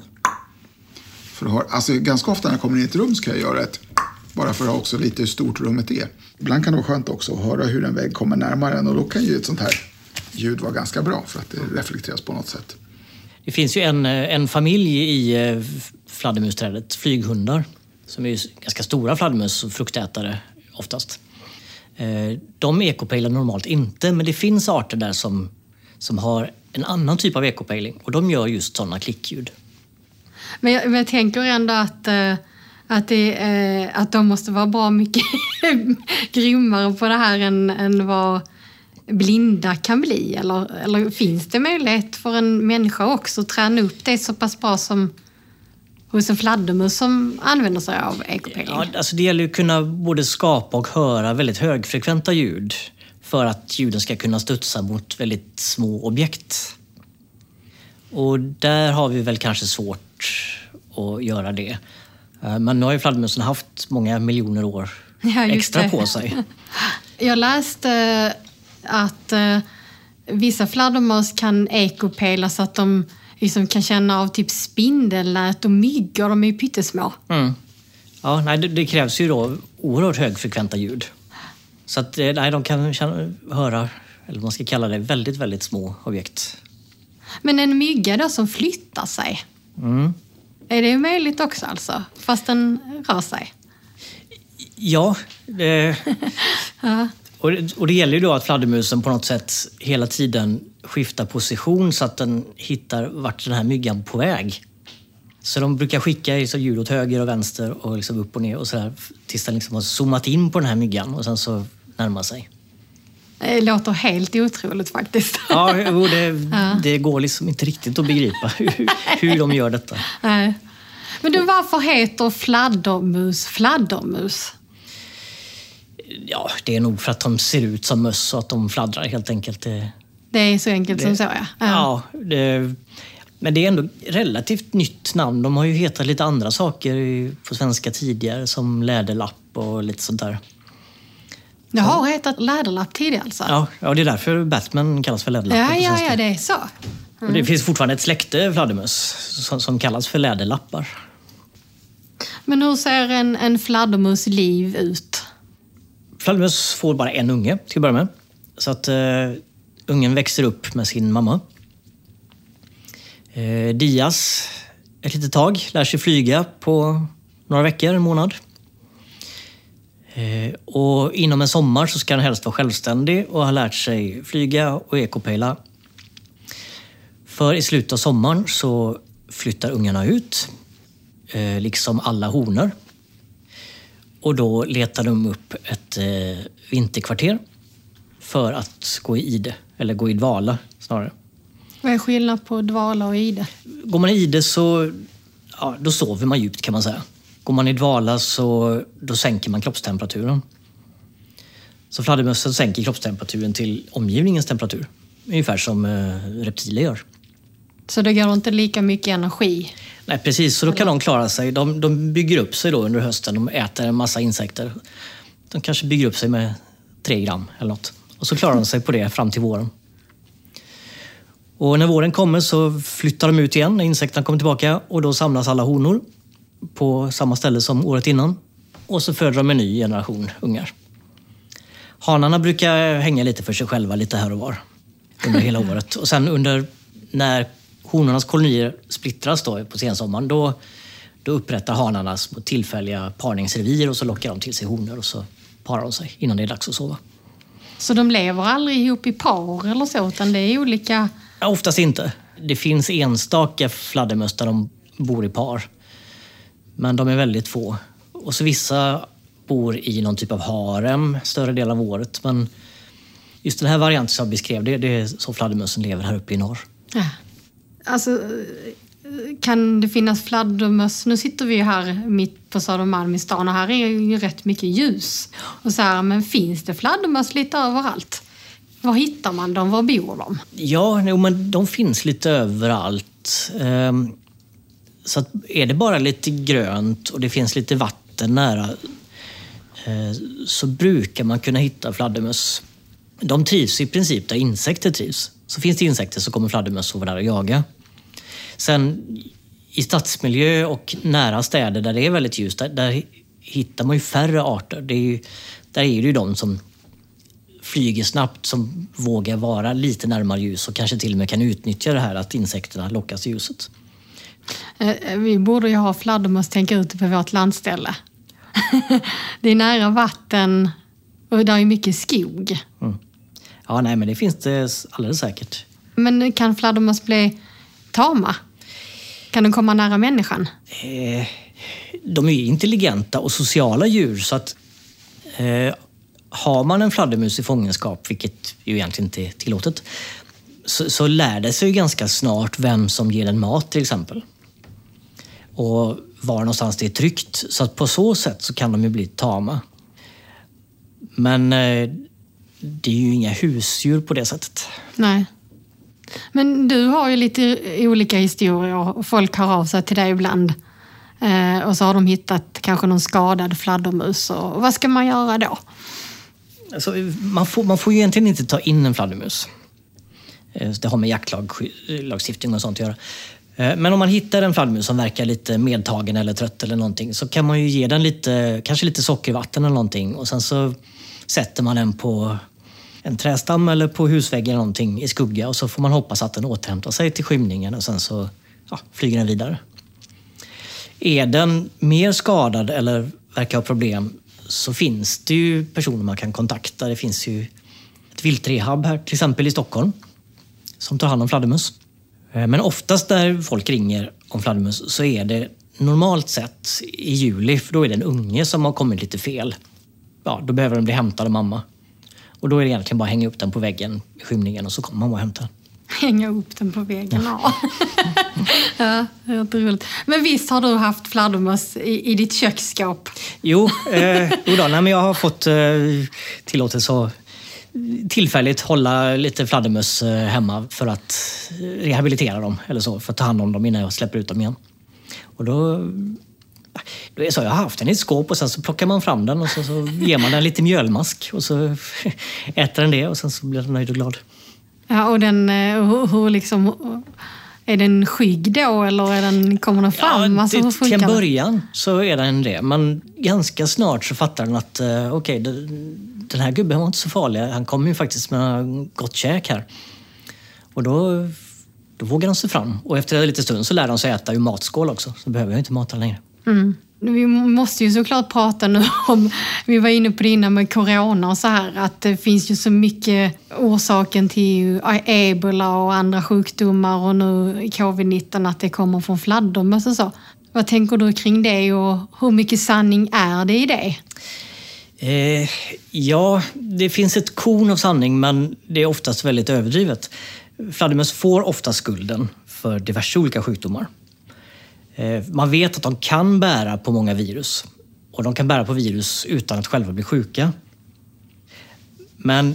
För att ha, alltså, ganska ofta när jag kommer in i ett rum ska jag göra ett. Bara för att ha också lite hur stort rummet är. Ibland kan det vara skönt också att höra hur en vägg kommer närmare en och då kan ju ett sånt här ljud vara ganska bra för att det reflekteras på något sätt. Det finns ju en, eh, en familj i eh, fladdermusträdet, flyghundar, som är ju ganska stora fladdermus och fruktätare oftast. Eh, De ekopejlar normalt inte, men det finns arter där som, som har en annan typ av ekopejling och de gör just sådana klickljud. Men jag, men jag tänker ändå att, Att, det, att de måste vara bra mycket grymmare på det här än, än vad blinda kan bli? Eller, eller finns det möjlighet för en människa också att träna upp det så pass bra som hos en fladdermus som använder sig av ekopeling? Ja, alltså det gäller ju att kunna både skapa och höra väldigt högfrekventa ljud för att ljuden ska kunna studsa mot väldigt små objekt. Och där har vi väl kanske svårt att göra det. Eh, men nu har ju fladdermusen haft många miljoner år Ja, extra det. på sig. Jag läste att eh, vissa fladdermöss kan ekopela så att de liksom kan känna av typ spindelnät och myggor. De är ju pyttesmå. Mm. Ja, nej, det, det krävs ju då oerhört högfrekventa ljud. Så att, eh, nej, de kan känna, höra, eller vad man ska kalla det, väldigt, väldigt små objekt. Men en mygga då som flyttar sig, Mm. är det möjligt också alltså? Fast den rör sig? Ja, det, Ja. Och, det, och det gäller ju då att fladdermusen på något sätt hela tiden skiftar position så att den hittar vart den här myggan på väg. Så de brukar skicka liksom ljud åt höger och vänster och liksom upp och ner och sådär tills den liksom har zoomat in på den här myggan och sen så närmar sig. Det låter helt otroligt faktiskt. Ja, det, det går liksom inte riktigt att begripa hur, hur de gör detta. Nej. Men du, varför heter fladdermus fladdermus? Ja, det är nog för att de ser ut som möss och att de fladdrar helt enkelt. Det, Det är så enkelt som så ja. ja, det, men det är ändå relativt nytt namn. De har ju hetat lite andra saker på svenska tidigare som läderlapp och lite sånt där. Det har hetat läderlapp tidigare alltså? Ja, ja det är därför Batman kallas för läderlapp. ja, ja, ja, det är så. Och det finns fortfarande ett släkte fladdermöss som, som kallas för läderlappar. Men hur ser en, en fladdermus liv ut? Fladdermöss får bara en unge till att börja med. Så att uh, ungen växer upp med sin mamma. Eh, uh, Dias ett litet tag, lär sig flyga på några veckor, en månad. Uh, och inom en sommar så ska han helst vara självständig och ha lärt sig flyga och ekopejla. För i slutet av sommaren så flyttar ungarna ut, liksom alla honor. Och då letar de upp ett eh, vinterkvarter för att gå i ide, eller gå i dvala snarare. Vad är skillnad på dvala och ide? Går man i ide så ja, då sover man djupt kan man säga. Går man i dvala så då sänker man kroppstemperaturen. Så fladdermössen sänker kroppstemperaturen till omgivningens temperatur. Ungefär som eh, reptiler gör. Så det går inte lika mycket energi? Nej, precis. Så då kan de klara sig. De, de bygger upp sig då under hösten. De äter en massa insekter. De kanske bygger upp sig med tre gram eller något. Och så klarar de sig på det fram till våren. Och när våren kommer så flyttar de ut igen när insekterna kommer tillbaka och då samlas alla honor på samma ställe som året innan. Och så föder de en ny generation ungar. Hanarna brukar hänga lite för sig själva lite här och var under hela året. Och sen under när honornas kolonier splittras då på sensommaren, då, då upprättar hanarna små tillfälliga parningsrevir och så lockar de till sig honor och så parar de sig innan det är dags att sova. Så de lever aldrig ihop i par eller så, utan det är olika... Ja, oftast inte. Det finns enstaka fladdermöss där de bor i par. Men de är väldigt få. Och så vissa bor i någon typ av harem större del av året. Men just den här varianten som jag beskrev, det, det är så fladdermössen lever här uppe i norr. Ja. Alltså, kan det finnas fladdermöss? Nu sitter vi ju här mitt på Södermalm i stan och här är ju rätt mycket ljus. Och så här, men finns det fladdermöss lite överallt? Var hittar man dem? Var bor de? Ja, jo, men de finns lite överallt. Ehm, så att är det bara lite grönt och det finns lite vatten nära eh, så brukar man kunna hitta fladdermöss. De trivs i princip där insekter trivs. Så finns det insekter så kommer fladdermöss att vara där och jaga. Sen i stadsmiljö och nära städer där det är väldigt ljust, där, där hittar man ju färre arter. Det är ju, där är det ju de som flyger snabbt som vågar vara lite närmare ljus och kanske till och med kan utnyttja det här att insekterna lockas i ljuset. Eh, Vi borde ju ha fladdermöss tänka ute på vårt landställe. det är nära vatten och där är mycket skog. Ja, nej, men det finns det alldeles säkert. Men kan fladdermöss bli tama? Kan de komma nära människan? Eh, de är intelligenta och sociala djur så att eh, har man en fladdermus i fångenskap, vilket ju egentligen inte är tillåtet, så, så lär det sig ganska snart vem som ger den mat till exempel. Och var någonstans det är tryggt. Så att på så sätt så kan de ju bli tama. Men eh, det är ju inga husdjur på det sättet. Nej. Men du har ju lite olika historier. Folk hör av sig till dig ibland. Eh, och så har de hittat kanske någon skadad fladdermus. Och vad ska man göra då? Alltså, man, får, man får ju egentligen inte ta in en fladdermus. Eh, det har med jaktlagstiftning och sånt att göra. Eh, men om man hittar en fladdermus som verkar lite medtagen eller trött eller någonting så kan man ju ge den lite, kanske lite sockervatten eller någonting och sen så sätter man den på en trästam eller på husväggen eller någonting i skugga och så får man hoppas att den återhämtar sig till skymningen och sen så ja, flyger den vidare. Är den mer skadad eller verkar ha problem så finns det ju personer man kan kontakta. Det finns ju ett viltrehab här, till exempel i Stockholm, som tar hand om fladdermus. Eh, men oftast när folk ringer om fladdermus så är det normalt sett i juli, för då är det en unge som har kommit lite fel. Ja, då behöver den bli hämtad av mamma. Och då är det egentligen bara att hänga upp den på väggen i skymningen och så kommer mamma och hämtar den. Hänga upp den på väggen, ja. ja, jätteroligt. Men visst har du haft fladdermöss i, i ditt köksskåp? Jo, eh, då, nej, men jag har fått eh, tillåtelse att tillfälligt hålla lite fladdermöss eh, hemma för att rehabilitera dem eller så, för att ta hand om dem innan jag släpper ut dem igen. Och då, då är så, jag har haft den i ett skåp och sen så plockar man fram den och så, så ger man den lite mjölmask och så äter den det och sen så blir den nöjd och glad. Ja, och den, eh, hur, hur liksom, är den skygg då eller är den, kommer den fram? Ja, alltså, till, till en början så är den det, men ganska snart så fattar den att uh, okej, okay, den här gubben var inte så farlig. Han kommer ju faktiskt med gott käk här. Och då, då vågar de sig fram. Och efter en liten stund så lär de sig äta ur matskål också. Så behöver jag inte mata längre. Mm. Vi måste ju såklart prata nu om, vi var inne på det innan med corona och så här, att det finns ju så mycket orsaken till ebola och andra sjukdomar och nu covid-19 att det kommer från fladdermöss och så. Vad tänker du kring det och hur mycket sanning är det i det? Eh, ja, det finns ett korn av sanning men det är oftast väldigt överdrivet. Fladdermöss får ofta skulden för diverse olika sjukdomar. Eh, man vet att de kan bära på många virus och de kan bära på virus utan att själva bli sjuka. Men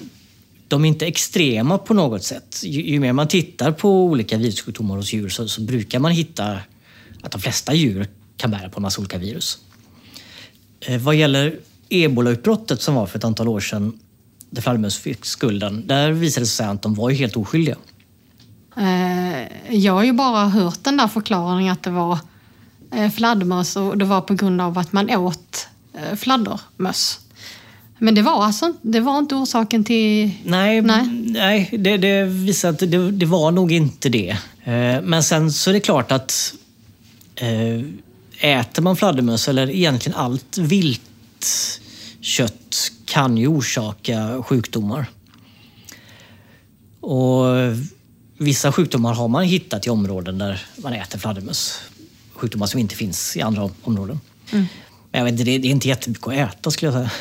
de är inte extrema på något sätt. Ju, ju mer man tittar på olika virussjukdomar hos djur så, så, brukar man hitta att de flesta djur kan bära på en massa olika virus. Eh, vad gäller ebolautbrottet som var för ett antal år sedan, där fladdermöss fick skulden, där visade det sig att de var helt oskyldiga. Eh, jag har ju bara hört den där förklaringen att det var fladdermöss och det var på grund av att man åt eh, fladdermöss. Men det var alltså det var inte orsaken till... Nej, nej. nej det, det visade att det, det, var nog inte det. Men sen så är det klart att äter man fladdermöss, eller egentligen allt vilt kött kan ju orsaka sjukdomar. Och vissa sjukdomar har man hittat i områden där man äter fladdermöss. Sjukdomar som inte finns i andra områden. Mm. Men jag vet inte, det är inte jättemycket att äta skulle jag säga.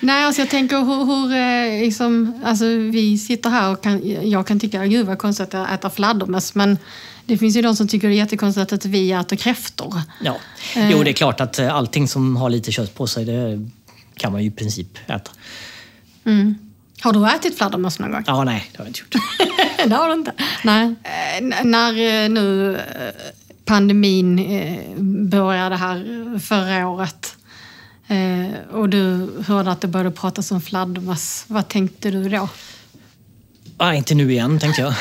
Nej, alltså jag tänker hur, hur eh, liksom, alltså vi sitter här och kan, jag kan tycka gud vad konstigt att äta fladdermöss men det finns ju de som tycker det är jättekonstigt att vi äter kräftor. Ja, jo det är klart att eh, allting som har lite kött på sig det kan man ju i princip äta. Mm. Har du ätit fladdermöss någon gång? Ja, nej, det har jag inte gjort. det har du inte? Nej. Eh, när eh, nu pandemin började här förra året och du hörde att det började pratas om fladdermöss, vad tänkte du då? Ah, inte nu igen, tänkte jag.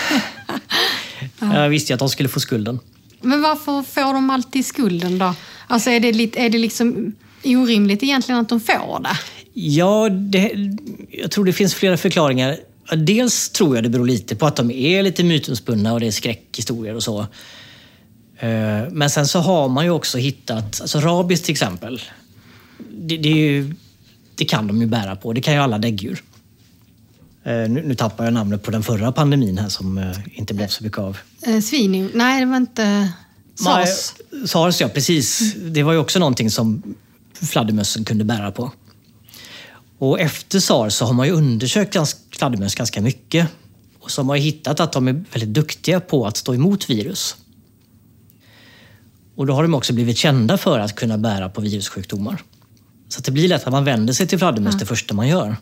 Jag visste att de skulle få skulden. Men varför får de alltid skulden då? Alltså är det, lite, är det liksom orimligt egentligen att de får det? Ja, det, jag tror det finns flera förklaringar. Dels tror jag det beror lite på att de är lite mytomspunna och det är skräckhistorier och så. Eh, men sen så har man ju också hittat, alltså rabies till exempel. Det, det, ju, det kan de ju bära på, det kan ju alla däggdjur. Eh, nu, nu tappar jag namnet på den förra pandemin här som eh, inte blev så mycket av. Svin? Nej, det var inte SARS? SARS, ja precis. Det var ju också någonting som fladdermössen kunde bära på. Och efter SARS så har man ju undersökt fladdermöss ganska mycket. Och så har man hittat att de är väldigt duktiga på att stå emot virus. Och då har de också blivit kända för att kunna bära på virussjukdomar. Så det blir lätt att man vänder sig till fladdermöss ja. det första man gör.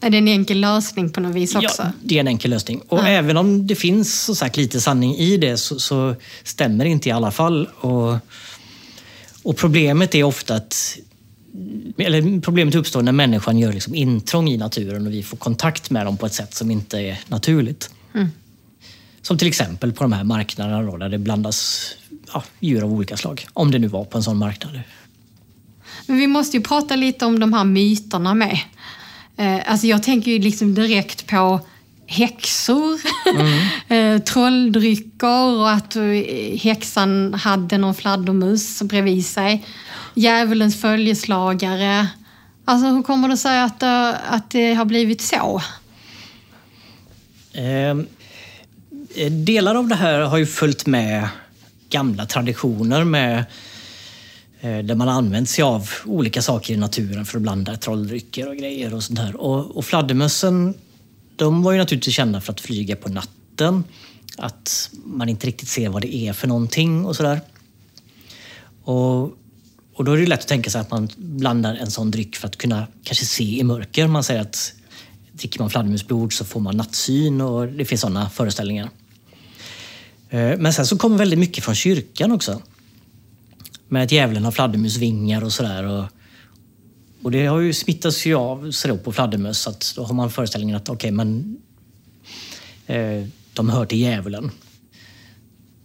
Är det en enkel lösning på något vis också? Ja, det är en enkel lösning. Och ja. även om det finns så sagt, lite sanning i det så, så, stämmer det inte i alla fall. Och, och problemet är ofta att eller problemet uppstår när människan gör liksom intrång i naturen och vi får kontakt med dem på ett sätt som inte är naturligt. Mm. Som till exempel på de här marknaderna då, där det blandas ja, djur av olika slag. Om det nu var på en sån marknad. Men vi måste ju prata lite om de här myterna med. Eh, alltså jag tänker ju liksom direkt på häxor, mm. Eh, trolldrycker och att eh, häxan hade någon fladdermus bredvid sig. Djävulens följeslagare. Alltså hur kommer det sig att, att det har blivit så? Eh, delar av det här har ju följt med gamla traditioner med eh, där man använt sig av olika saker i naturen för att blanda trolldrycker och grejer och sånt här. Och, och fladdermössen, de var ju naturligtvis kända för att flyga på natten. Att man inte riktigt ser vad det är för någonting och sådär. Och, och då är det lätt att tänka sig att man blandar en sån dryck för att kunna kanske se i mörker. Man säger att dricker man fladdermusblod så får man nattsyn och det finns sådana föreställningar. Eh, men sen så kommer väldigt mycket från kyrkan också med att djävulen har fladdermusvingar och sådär. Och, och det har ju smittats ju av sig på fladdermöss. att då har man föreställningen att okej, okay, men eh, de hör till djävulen.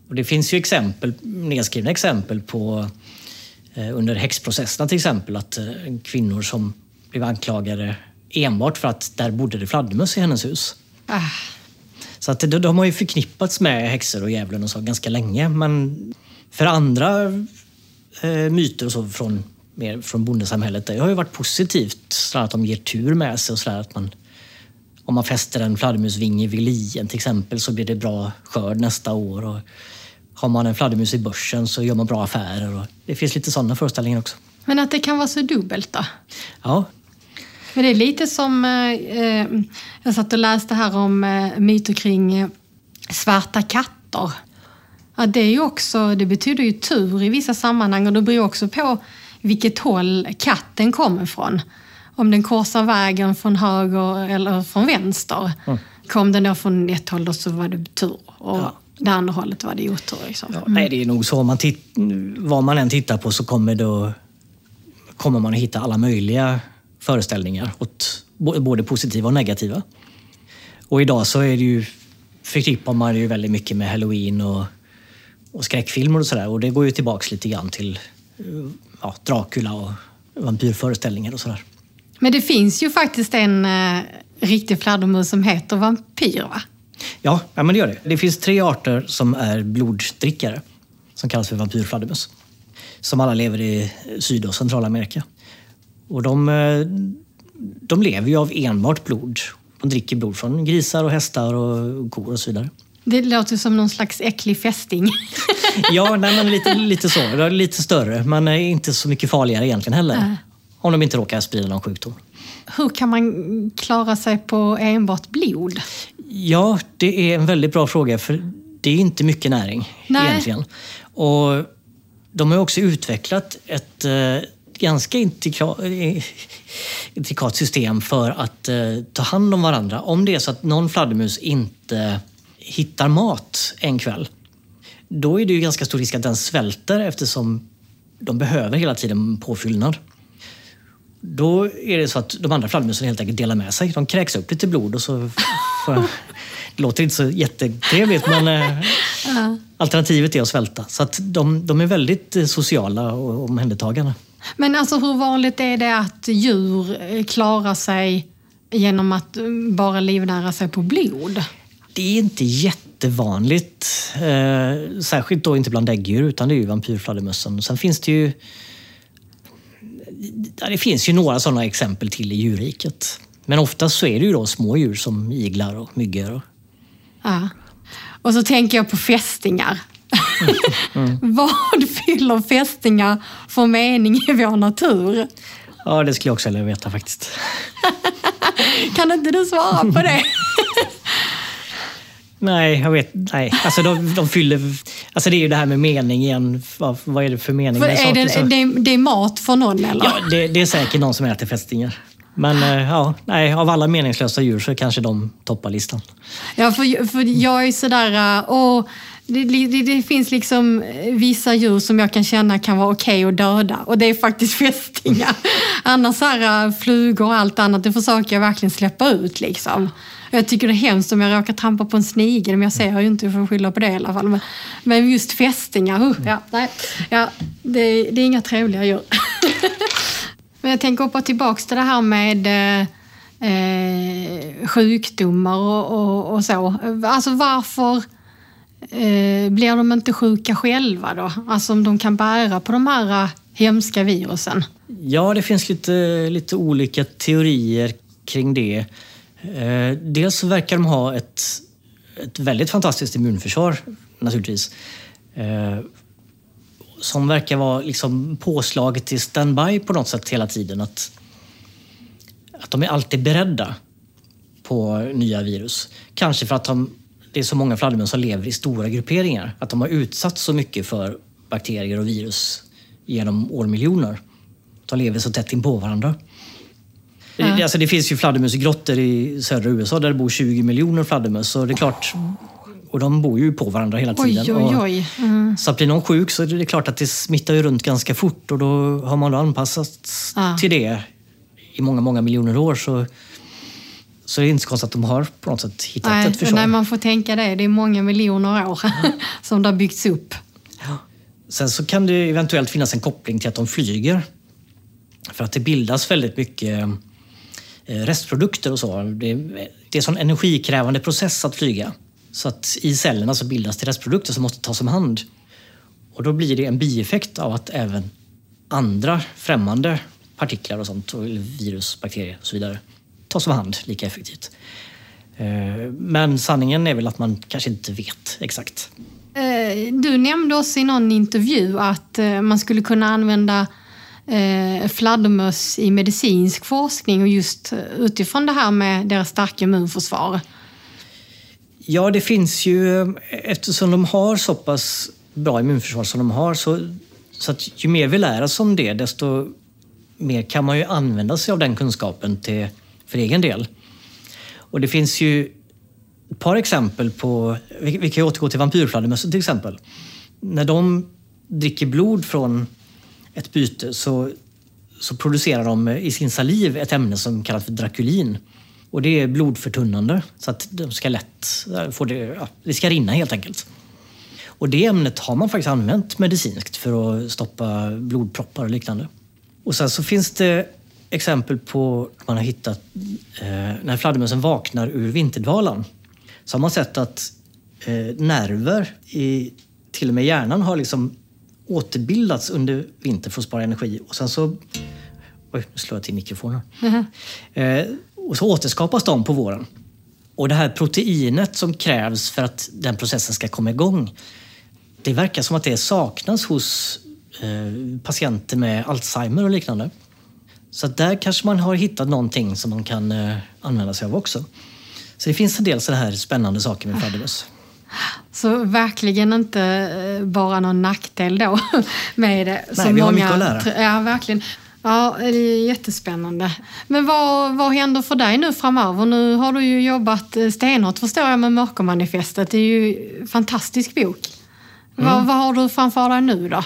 Och det finns ju exempel, nedskrivna exempel på eh, under häxprocesserna till exempel att eh, kvinnor som blev anklagade enbart för att där bodde det fladdermöss i hennes hus. Ah. Så att de, de har ju förknippats med häxor och djävulen och så ganska länge. Men för andra eh, myter och så från, mer från bondesamhället. Det har ju varit positivt, så att de ger tur med sig och så att man om man fäster en fladdermusvinge vid lien till exempel så blir det bra skörd nästa år. Och har man en fladdermus i börsen så gör man bra affärer. Och det finns lite sådana föreställningar också. Men att det kan vara så dubbelt då? Ja. Men det är lite som, eh, eh jag satt och läste här om eh, myter kring eh, svarta katter. Ja, det, är ju också, det betyder ju tur i vissa sammanhang och det beror också på vilket håll katten kommer ifrån. Om den korsar vägen från höger eller från vänster. Mm. Kom den då från ett håll då så var det tur och ja. det andra hållet var det otur. Liksom. Ja, nej, det är nog så. Man vad man än tittar på så kommer, då, kommer man att hitta alla möjliga föreställningar, åt, både positiva och negativa. Och idag så är det ju, förknippar man ju väldigt mycket med halloween och och skräckfilmer och sådär. Och det går ju tillbaks lite grann till ja, Dracula och vampyrföreställningar och sådär. Men det finns ju faktiskt en eh, riktig fladdermus som heter vampyr va? Ja, ja, men det gör det. Det finns tre arter som är bloddrickare som kallas för vampyrfladdermus. Som alla lever i Syd och Centralamerika. Och de, eh, de lever ju av enbart blod. De dricker blod från grisar och hästar och kor och så vidare. Det låter som någon slags äcklig fästing. ja, nej, men lite, lite så. Lite större, men inte så mycket farligare egentligen heller. Äh. Om de inte råkar sprida någon sjukdom. Hur kan man klara sig på enbart blod? Ja, det är en väldigt bra fråga för det är inte mycket näring nej. egentligen. Och de har också utvecklat ett eh, ganska intrikat system för att eh, ta hand om varandra. Om det är så att någon fladdermus inte hittar mat en kväll, då är det ju ganska stor risk att den svälter eftersom de behöver hela tiden påfyllnad. Då är det så att de andra fladdermössen helt enkelt delar med sig. De kräks upp lite blod och så... Får, det låter inte så jättetrevligt men eh, alternativet är att svälta. Så att de, de är väldigt eh, sociala och omhändertagande. Men alltså hur vanligt är det att djur eh, klarar sig genom att bara livnära sig på blod? Det är inte jättevanligt. Eh, särskilt då inte bland däggdjur, utan det är ju vampyrfladdermössen. Sen finns det ju... Det finns ju några sådana exempel till i djurriket. Men oftast så är det ju då små djur som iglar och myggor. Ja. Och så tänker jag på fästingar. Vad fyller fästingar för mening i vår natur? Ja, det skulle jag också vilja veta faktiskt. Kan inte du svara på det? Nej, jag vet Nej, alltså de, de fyller... Alltså det är ju det här med mening igen. Vad, vad är det för mening För med är saker? det, så- det, det är mat för någon eller? Ja, det, det är säkert någon som äter fästingar. Men eh, ja, nej, av alla meningslösa djur så kanske de toppar listan. Ja, för, för jag är sådär... Åh, det, det, det finns liksom eh, vissa djur som jag kan känna kan vara okej att döda och det är faktiskt fästingar. Annars här, eh, flugor och allt annat, det försöker jag verkligen släppa ut. Liksom. Jag tycker det är hemskt om jag råkar trampa på en snigel, men jag ser ju inte, jag får skylla på det i alla fall. Men, men just fästingar, uh, ja, nej, ja, det, det är inga trevliga djur. Men jag tänker hoppa tillbaks till det här med eh, eh, sjukdomar och, och, och så. Alltså varför eh, blir de inte sjuka själva då? Alltså om de kan bära på de här eh, hemska virusen. Ja, det finns lite, lite olika teorier kring det. Eh, dels så verkar de ha ett, ett väldigt fantastiskt immunförsvar naturligtvis. Eh, som verkar vara liksom påslaget till standby på något sätt hela tiden. Att, att de är alltid beredda på nya virus. Kanske för att de, det är så många fladdermöss som lever i stora grupperingar. Att de har utsatts så mycket för bakterier och virus genom årmiljoner. De lever så tätt in på varandra. Ja. Alltså det finns ju fladdermusgrottor i södra USA där det bor 20 miljoner fladdermöss. Och det är klart, och de bor ju på varandra hela Oj, tiden. oj, Och- oj. Mm. så att blir någon sjuk så är det klart att det smittar ju runt ganska fort och då har man då anpassat Ja. till det i många, många miljoner år. Så, så är det inte så konstigt att de har på något sätt hittat Nej, ett försvar. nej, man får tänka det. Det är många miljoner år som det har byggts upp. Sen så kan det eventuellt finnas en koppling till att de flyger. För att det bildas väldigt mycket eh, restprodukter och så. Det, det är en sån energikrävande process att flyga. Så att i cellerna så bildas det restprodukter som måste tas om hand. Och då blir det en bieffekt av att även andra främmande partiklar och sånt, och virus, bakterier och så vidare, tas om hand lika effektivt. Eh, Men sanningen är väl att man kanske inte vet exakt. Eh, Du nämnde också i någon intervju att eh, man skulle kunna använda fladdermöss i medicinsk forskning och just utifrån det här med deras starka immunförsvar. Ja, det finns ju, eftersom de har så pass bra immunförsvar som de har, så, så att ju mer vi lär oss om det, desto mer kan man ju använda sig av den kunskapen till, för egen del. Och det finns ju ett par exempel på, vi, vi kan ju återgå till vampyrfladdermössen till exempel. När de dricker blod från ett byte så, så producerar de i sin saliv ett ämne som kallas för drakulin. Och det är blodförtunnande så att de ska lätt få det, ja, det ska rinna helt enkelt. Och det ämnet har man faktiskt använt medicinskt för att stoppa blodproppar och liknande. Och sen så finns det exempel på att man har hittat eh, när fladdermössen vaknar ur vinterdvalan. Så har man sett att eh, nerver i till och med hjärnan har liksom återbildats under vintern för att spara energi. Och sen så... Oj, nu slår jag till mikrofonen. Eh, och så återskapas de på våren. Och det här proteinet som krävs för att den processen ska komma igång. Det verkar som att det saknas hos eh, patienter med Alzheimer och liknande. Så där kanske man har hittat någonting som man kan eh, använda sig av också. Så det finns en del sådana här spännande saker med fladdermöss. Så verkligen inte eh, bara någon nackdel då med det. Nej, som vi har många mycket att lära. Ja, verkligen. Ja, det är jättespännande. Men vad, vad händer för dig nu framöver? Nu har du ju jobbat eh, stenhårt förstår jag med Mörkermanifestet. Det är ju en fantastisk bok. Mm. Vad, vad har du framför dig nu då?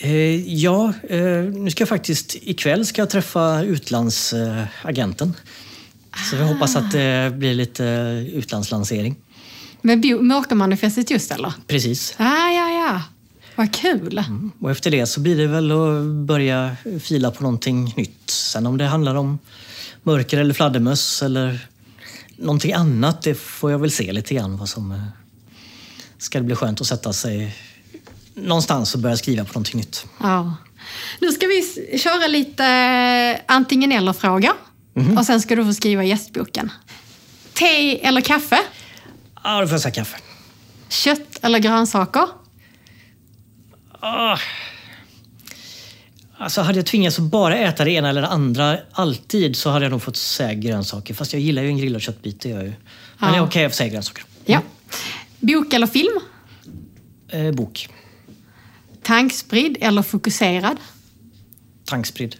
Eh, ja, eh, nu ska jag faktiskt ikväll ska jag träffa utlandsagenten. Så vi hoppas att det blir lite utlandslansering. Med Mörkermanifestet just eller? Precis. Ja, ja, ja. Vad kul. Och efter det så blir det väl att börja fila på någonting nytt. Sen om det handlar om mörker eller fladdermöss eller någonting annat, det får jag väl se lite grann vad som... eh, Ska det bli skönt att sätta sig någonstans och börja skriva på någonting nytt. Ja. Nu ska vi köra lite eh, antingen eller-frågor. Mhm. Och sen ska du få skriva gästboken. Te eller kaffe? Ja, då får jag säga kaffe. Kött eller grönsaker? Ah. Alltså hade jag tvingats att bara äta det ena eller det andra alltid så hade jag nog fått säga grönsaker. Fast jag gillar ju en grillad köttbit, det gör jag ju. Men Ja. det är okej att säga grönsaker. Ja. Bok eller film? Eh, bok. Tankspridd eller fokuserad? Tankspridd.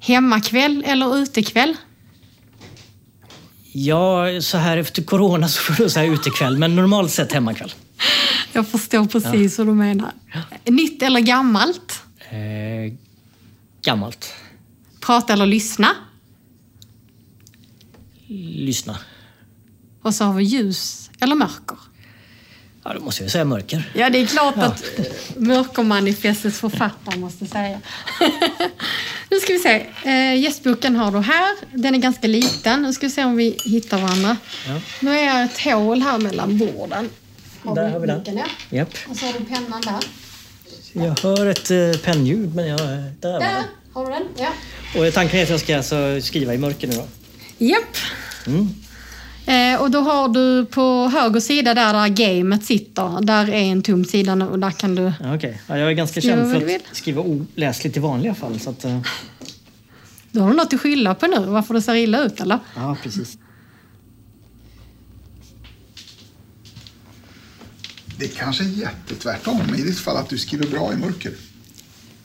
Hemmakväll eller utekväll? Ja, så här efter corona så får du säga utekväll, men normalt sett hemmakväll. Jag förstår precis vad du menar. Nytt eller gammalt? Eh, gammalt. Prata eller lyssna? Lyssna. Och så har vi ljus eller mörker. Ja, då måste jag säga mörker. Ja, det är klart att eh, Mörkermanifestets författare måste säga. nu ska vi se. Eh, gästboken har du här. Den är ganska liten. Nu ska vi se om vi hittar varandra. Ja. Nu är jag ett hål här mellan borden. Där har vi den. ja. Japp. Och så har du pennan där. Jag hör ett eh, pennljud, men jag... Där var Där det. har du den. Ja. Och tanken är att jag ska alltså skriva i mörker nu då. Japp. Mm. Eh, och då har du på höger sida där, där gamet sitter, där är en tom sida nu och där kan du... Okej. Ja, jag är ganska känd för att skriva oläsligt i vanliga fall. Så att, eh, Då har du något att skylla på nu, varför det ser illa ut eller? ja, precis. Det kanske är jättetvärtom i ditt fall att du skriver bra i mörker.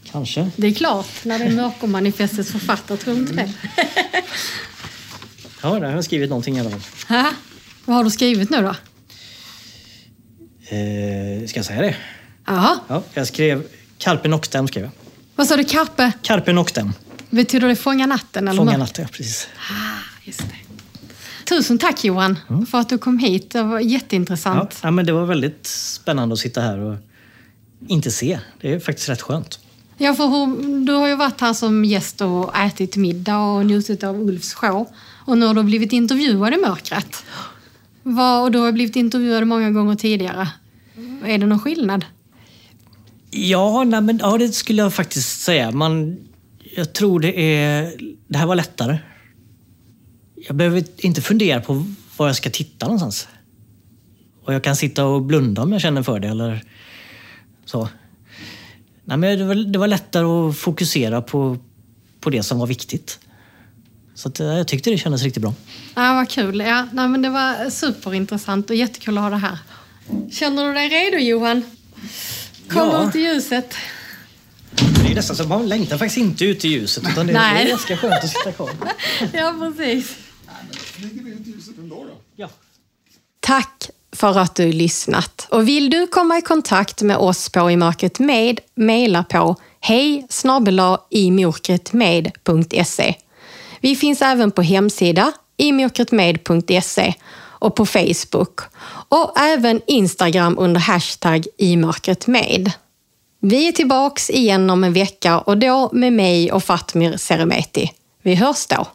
Kanske. Det är klart, när det är Mörkermanifestets författare, tror du inte det? Ja, där har jag skrivit någonting i alla fall. Hä? Vad har du skrivit nu då? Eh, ska jag säga det? Jaha. Ja, jag skrev Carpe Noctem. Skrev jag. Vad sa du, Carpe? Carpe Noctem. Betyder det fånga natten? Eller Fånga natten, ja, precis. Ah, just det. Tusen tack Johan för att du kom hit. Det var Ja, jätteintressant. ja, men det var väldigt spännande att sitta här och inte se. Det är faktiskt rätt skönt. Ja, för du har ju varit här som gäst och ätit middag och njutit av Ulfs show. Och nu har du blivit intervjuad i mörkret. Vad, och du har blivit intervjuad många gånger tidigare. Är det någon skillnad? Ja, nej, men, ja, det skulle jag faktiskt säga. Man, jag tror det är... Det här var lättare. Jag behöver inte fundera på var jag ska titta någonstans. Och jag kan sitta och blunda om jag känner för det eller så. Nej, men det, var, det var lättare att fokusera på, på det som var viktigt. Så att, eh, jag tyckte det kändes riktigt bra. Ja, vad kul. Ja, nej, men det var superintressant och jättekul att ha det här. Känner du dig redo Johan? Kom Ja. ut i ljuset. Det är nästan så man längtar faktiskt inte ut i ljuset utan det, det Nej. är ganska skönt att sitta kvar. Ja, precis. Flyger vi ut i ljuset ändå då? Ja. Tack för att du lyssnat. Och vill du komma i kontakt med oss på I mörkret med, mejla på hej imorkretmed.se. Vi finns även på hemsida imörkretmed.se och på Facebook och även Instagram under hashtag imörkretmed. Vi är tillbaks igen om en vecka och då med mig och Fatmir Seremeti. Vi hörs då.